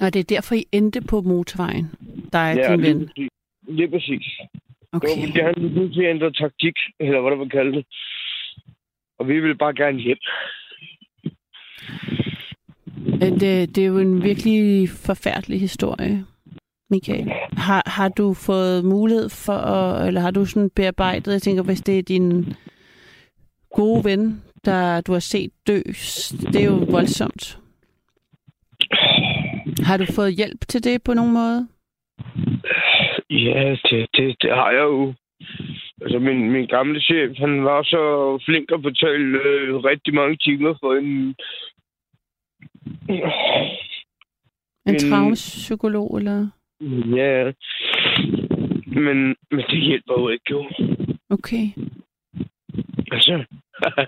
Og det er derfor, I endte på motorvejen. Der er Ja, din lige ven. præcis. Lige præcis. Det var Okay. fordi, han lige pludselig ændrede taktik, eller hvad der var kalde det. Og vi ville bare gerne hjem. Det, det er jo en virkelig forfærdelig historie. Michael? Har, har du fået mulighed for, at, eller har du sådan bearbejdet, jeg tænker, hvis det er din gode ven, der du har set dø, det er jo voldsomt. Har du fået hjælp til det på nogen måde? Ja, det, det, det har jeg jo. Altså, min, min gamle chef, han var så flink at betale øh, rigtig mange timer for en... En En- traumapsykolog, eller? Ja, men, men det hjælper jo ikke, jo. Okay. Altså,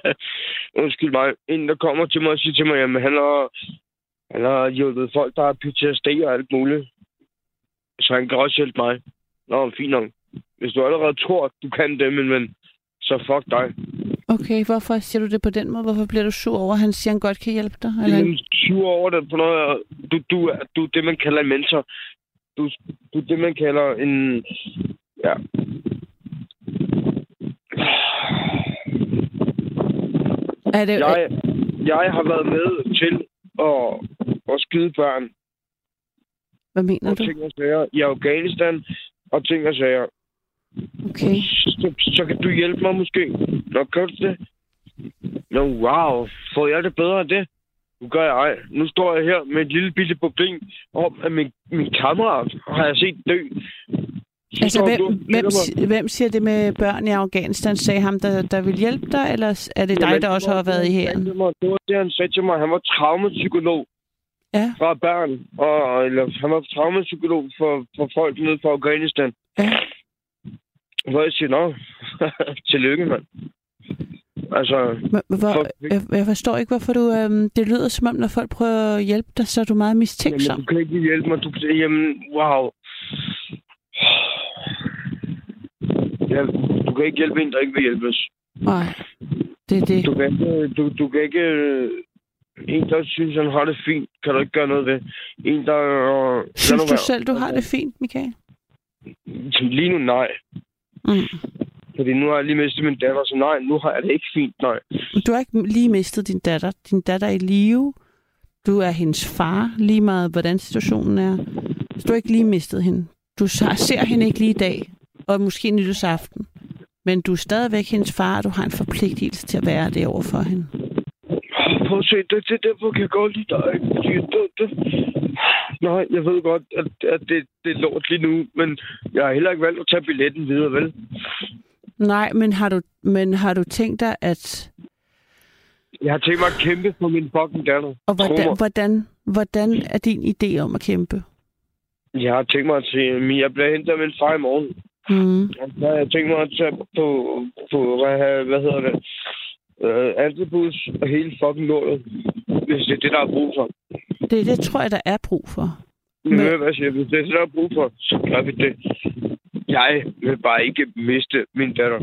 undskyld mig, en der kommer til mig og siger til mig, jamen han har, han har hjulpet folk, der har PTSD og alt muligt. Så han kan også hjælpe mig. Nå, fint nok. Hvis du allerede tror, at du kan det, men, men så fuck dig. Okay, hvorfor siger du det på den måde? Hvorfor bliver du sur over, at han siger, at han godt kan hjælpe dig? Eller? Jeg er sur over det på noget. Du, du, du er det, man kalder en mentor. Du, du er det, man kalder en... Ja. Er det, Jeg, jeg har været med til at, at skyde børn hvad mener og du? ting og sager i Afghanistan og ting og sager. Okay. Så, så kan du hjælpe mig måske. Nå, gør du det? Nå, wow. Får jeg det bedre af det? Nu gør jeg ej. Nu står jeg her med et lille bitte problem om, at min, min kammerat har jeg set dø. Så Altså, hvem, du hvem, mig. hvem siger det med børn i Afghanistan? Sagde ham, der, der vil hjælpe dig, eller er det dig, Jamen, der også har været i hæren? Det var det, han sagde til mig. Han var traumapsykolog Ja. fra børn. Og, eller, han var traumapsykolog for, for folk nede fra Afghanistan. Ja. Hvor jeg siger, nå, tillykke, mand. Altså, Hvor, For- jeg, jeg forstår ikke, hvorfor du... Øhm, det lyder som om, når folk prøver at hjælpe dig, så er du meget jamen, mistænksom. du kan ikke hjælpe mig. Du, jamen, wow. Ja, du kan ikke hjælpe en, der ikke vil hjælpes. Nej, det er det. Du kan ikke, du, du kan ikke øh, en, der synes, han har det fint, kan du ikke gøre noget ved. En, der... Øh, Synes du være. selv, du har det fint, Michael? Lige nu, nej. Mm. Fordi nu har jeg lige mistet min datter, så nej, nu har jeg det ikke fint, nej. Du har ikke lige mistet din datter. Din datter er i live. Du er hendes far, lige meget hvordan situationen er. Så du har ikke lige mistet hende. Du ser hende ikke lige i dag, og måske nytårsaften. Men du er stadigvæk hendes far, og du har en forpligtelse til at være det over for hende. Prøv at se, det, det derfor kan jeg godt lide dig. Det, det, nej, jeg ved godt, at, at det, det er lort lige nu, men jeg har heller ikke valgt at tage billetten videre, vel? Nej, men har du, men har du tænkt dig, at... Jeg har tænkt mig at kæmpe for min fucking datter. Og hvordan, hvordan, hvordan er din idé om at kæmpe? Jeg har tænkt mig at sige, men jeg bliver hentet af min far i morgen. Mm. Og så har jeg tænkt mig at tage på, på hvad, hvad hedder det, øh, antibus og hele fucking lortet, hvis det er det, der er brug for. Det, det tror jeg, der er brug for. Men, men... hvad siger? Hvis det er det, der er brug for, så gør vi det. Jeg vil bare ikke miste min datter.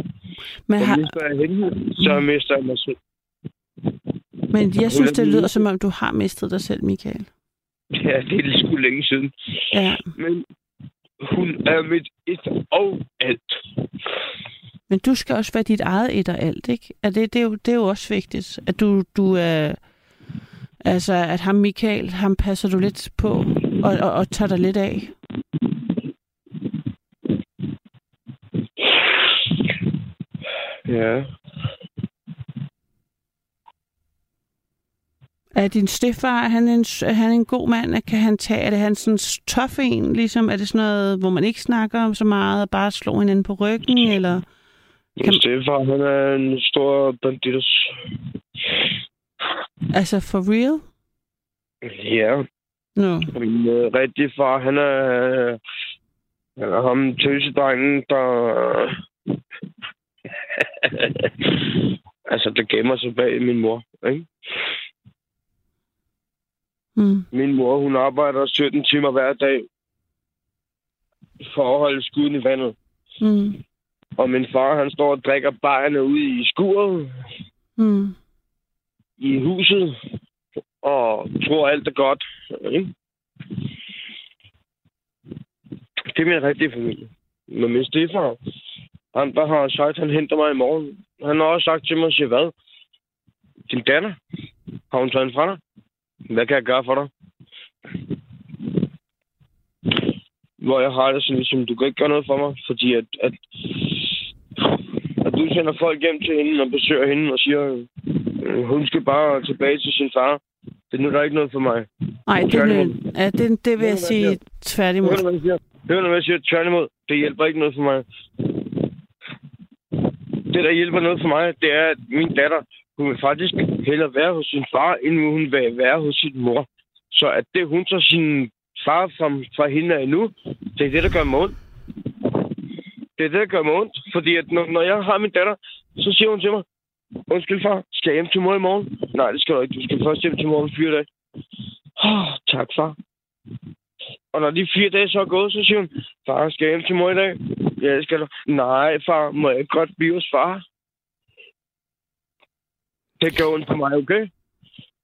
Men, Så har, mister jeg hende, så mister jeg mig selv. men jeg synes, det lyder som om, du har mistet dig selv, Michael. Ja, det er sgu længe siden. Ja. Men hun er mit et og alt. Men du skal også være dit eget et og alt, ikke? Er det, det, er jo, det er jo også vigtigt, at du, du er... Altså, at ham Michael, ham passer du lidt på og, og, og tager dig lidt af. Ja. Er din stefar, er han en, er han en god mand? Kan han tage, er det han sådan tof en, ligesom? Er det sådan noget, hvor man ikke snakker om så meget, og bare slår hinanden på ryggen, eller? Min Kan- stedfar, han er en stor banditos. Altså, for real? Ja. Nå. Min øh, rigtige far, han er, han er ham tøsedrengen, der... altså, der gemmer sig bag min mor, ikke? Mm. Min mor, hun arbejder 17 timer hver dag for at holde skuden i vandet. Mm. Og min far, han står og drikker bajerne ude i skuret Mm. i huset og tror alt er godt. Ikke? Det er min rigtige familie. Men min stefar, han der har sagt, at han henter mig i morgen. Han har også sagt til mig, siger, hvad? Din datter? Har hun taget en fra dig? Hvad kan jeg gøre for dig? hvor jeg har det sådan ligesom, du kan ikke gøre noget for mig, fordi at, at, at du sender folk hjem til hende og besøger hende og siger, øh, hun skal bare tilbage til sin far. Det er nu der er ikke noget for mig. Nej, det, vil, ja, det, det vil jeg sige tværtimod. du, hvad jeg siger? Hør du, hvad jeg siger? Tværtimod, det hjælper ikke noget for mig. Det, der hjælper noget for mig, det er, at min datter, hun vil faktisk hellere være hos sin far, end hun vil være hos sin mor. Så at det, hun tager sin far fra, fra hende af nu, det er det, der gør mig ondt. Det er det, der gør mig ondt. Fordi at når, når jeg har min datter, så siger hun til mig, undskyld far, skal jeg hjem til mor i morgen? Nej, det skal du ikke. Du skal først hjem til mor om fire dage. Oh, tak, far. Og når de fire dage så er gået, så siger hun, far, skal jeg hjem til mor i dag? Ja, skal du. Nej, far, må jeg godt blive hos far? Det gør ondt på mig, okay?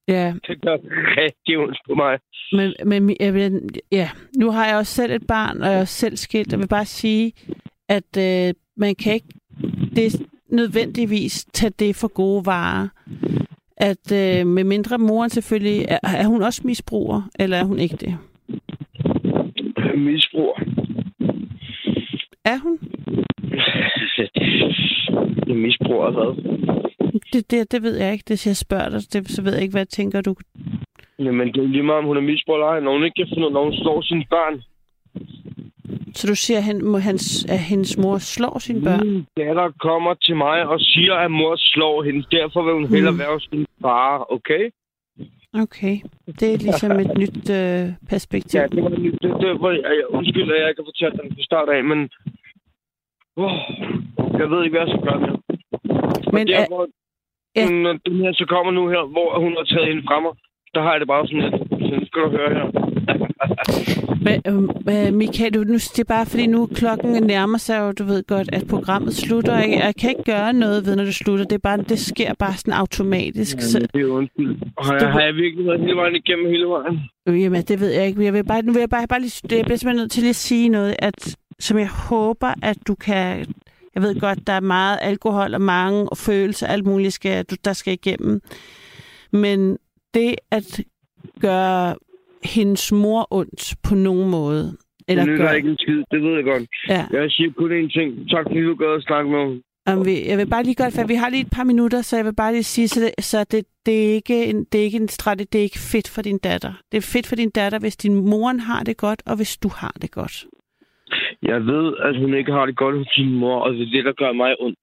Ja, Det gør rigtig ondt på mig. men, men jeg vil, ja, nu har jeg også selv et barn, og jeg er selv skilt. Jeg vil bare sige, at øh, man kan ikke det nødvendigvis tage det for gode varer. At øh, med mindre moren selvfølgelig, er, er hun også misbruger, eller er hun ikke det? Misbrug. Er hun? Jeg misbruger hvad? Det, det, det ved jeg ikke. Det jeg spørger dig, det, så ved jeg ikke, hvad tænker du. Jamen, det er lige meget, om hun er misbruger eller ej. Når hun ikke kan finde ud, når hun slår sine børn. Så du siger, at, han, må hans, at hendes mor slår sine børn? Min datter kommer til mig og siger, at mor slår hende. Derfor vil hun hellere Mm. være hos sin far, okay? Okay. Det er ligesom et nyt øh, perspektiv. Ja, det var det, det, det var, jeg, undskyld, at jeg ikke har fortalt den fra start af, men... Oh, jeg ved ikke, hvad jeg skal gøre mere. Men der, er, hvor ja. den, den her så kommer nu her, hvor hun har taget hende fra mig, der har jeg det bare sådan lidt. Så skal du høre her. Men, øh, Michael, du, nu, det er bare fordi nu klokken nærmer sig, og du ved godt, at programmet slutter. og Jeg, jeg kan ikke gøre noget ved, når det slutter. Det, er bare, det sker bare sådan automatisk. Jamen, Så, det er undskyld. Har jeg, har jeg virkelig været hele vejen igennem hele vejen? jamen, det ved jeg ikke. Jeg vil bare, nu vil jeg bare, bare lige, jeg bliver simpelthen nødt til lige at sige noget, at, som jeg håber, at du kan... Jeg ved godt, der er meget alkohol og mange følelser, alt muligt, skal, du, der skal igennem. Men det at gøre hendes mor ondt på nogen måde, eller det gøre, ikke en skid, det ved jeg godt. ja, Jeg siger kun én ting. Tak fordi du gad at snakke med mig. Om vi, jeg vil bare lige godt, for vi har lige et par minutter, så jeg vil bare lige sige, så det, så det, det, er, ikke en, det er ikke en strategi, det er ikke fedt for din datter. Det er fedt for din datter, hvis din mor har det godt, og hvis du har det godt. Jeg ved, at hun ikke har det godt hos sin mor, og det er det, der gør mig ondt.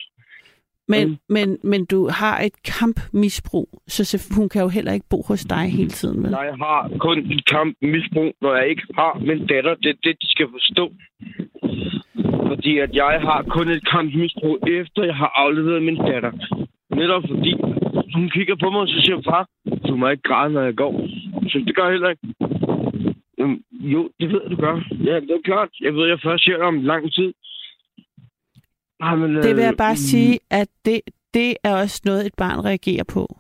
Men, Mm. men, men du har et kampmisbrug, så hun kan jo heller ikke bo hos dig hele tiden, vel? Jeg har kun et kamp misbrug, når jeg ikke har min datter. Det er det, de skal forstå. Fordi at jeg har kun et kamp misbrug, efter jeg har afleveret min datter. Netop fordi hun kigger på mig, og så siger far, du må ikke græde, når jeg går. Så det gør jeg heller ikke. Jamen, jo, det ved du gør. Ja, det er klart. Jeg ved, jeg først ser dig om lang tid. Nej, men, Det vil jeg øh, bare sige, at det, det er også noget, et barn reagerer på.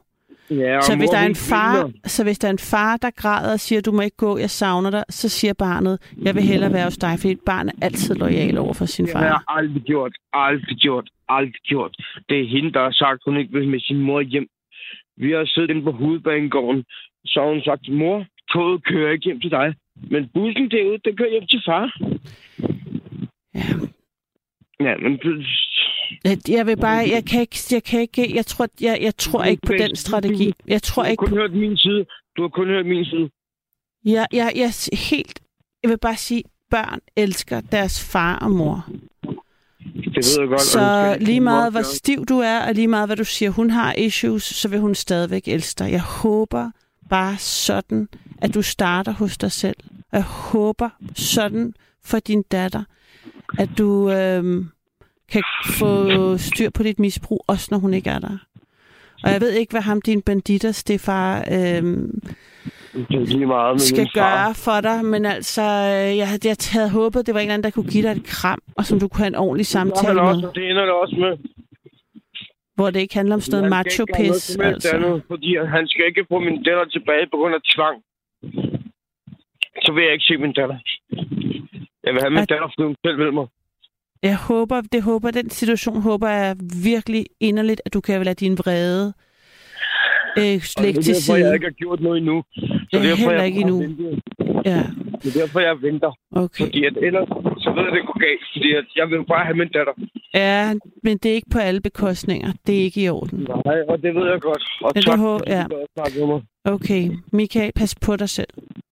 Ja, Så hvis, der er en far, så hvis der er en far, der græder og siger, du må ikke gå, jeg savner dig, så siger barnet, jeg vil hellere være hos dig, fordi et barn er altid lojal over for sin Det har jeg far. aldrig gjort. Aldrig gjort. Aldrig gjort. Det er hende, der har sagt, hun ikke vil med sin mor hjem. Vi har siddet inde på hovedbanegården. Så har hun sagt, mor, toget kører ikke hjem til dig. Men bussen derude, den kører hjem til far. Ja. Ja, men du- Jeg- vil bare, jeg kan ikke, jeg kan ikke, jeg tror, jeg, jeg tror ikke på den strategi. Jeg du tror har ikke kun på, hørt min side. Du har kun hørt min side. jeg, jeg, jeg helt, jeg vil bare sige, børn elsker deres far og mor. Det ved jeg godt. Så lige meget, hvor stiv du er, og lige meget, hvad du siger, hun har issues, så vil hun stadigvæk elske dig. Jeg håber bare sådan, at du starter hos dig selv. Jeg håber sådan for din datter, at du øhm, kan få styr på dit misbrug, også når hun ikke er der. Og jeg ved ikke, hvad ham, din banditter, Stefar, Det er lige meget med skal gøre for dig, men altså, øh, jeg, havde- jeg havde håbet, det var en eller anden, der kunne give dig et kram, og som du kunne have en ordentlig Det, samtale med. også, og det ender det også med. Hvor det ikke handler om sådan noget macho-pis. Altså. andet, fordi han skal ikke få min datter tilbage på grund af tvang. Så vil jeg ikke se min datter. Jeg vil have min At- datter, fordi hun selv vil mig. Jeg håber, det håber, den situation håber jeg virkelig inderligt, at du kan lade din vrede øh, Og det lægge er til derfor, jeg side. ikke har gjort noget endnu. Så Jeg derfor, heller ikke endnu. Ja. Det er derfor, jeg venter. Okay. Fordi at ellers, så ved jeg, det går galt. Fordi at jeg vil bare have min datter. Ja, men det er ikke på alle bekostninger. Det er ikke i orden. Nej, og det ved jeg godt. Og Ja, det tak, hå- fordi ja. at. Okay, Michael, pas på dig selv.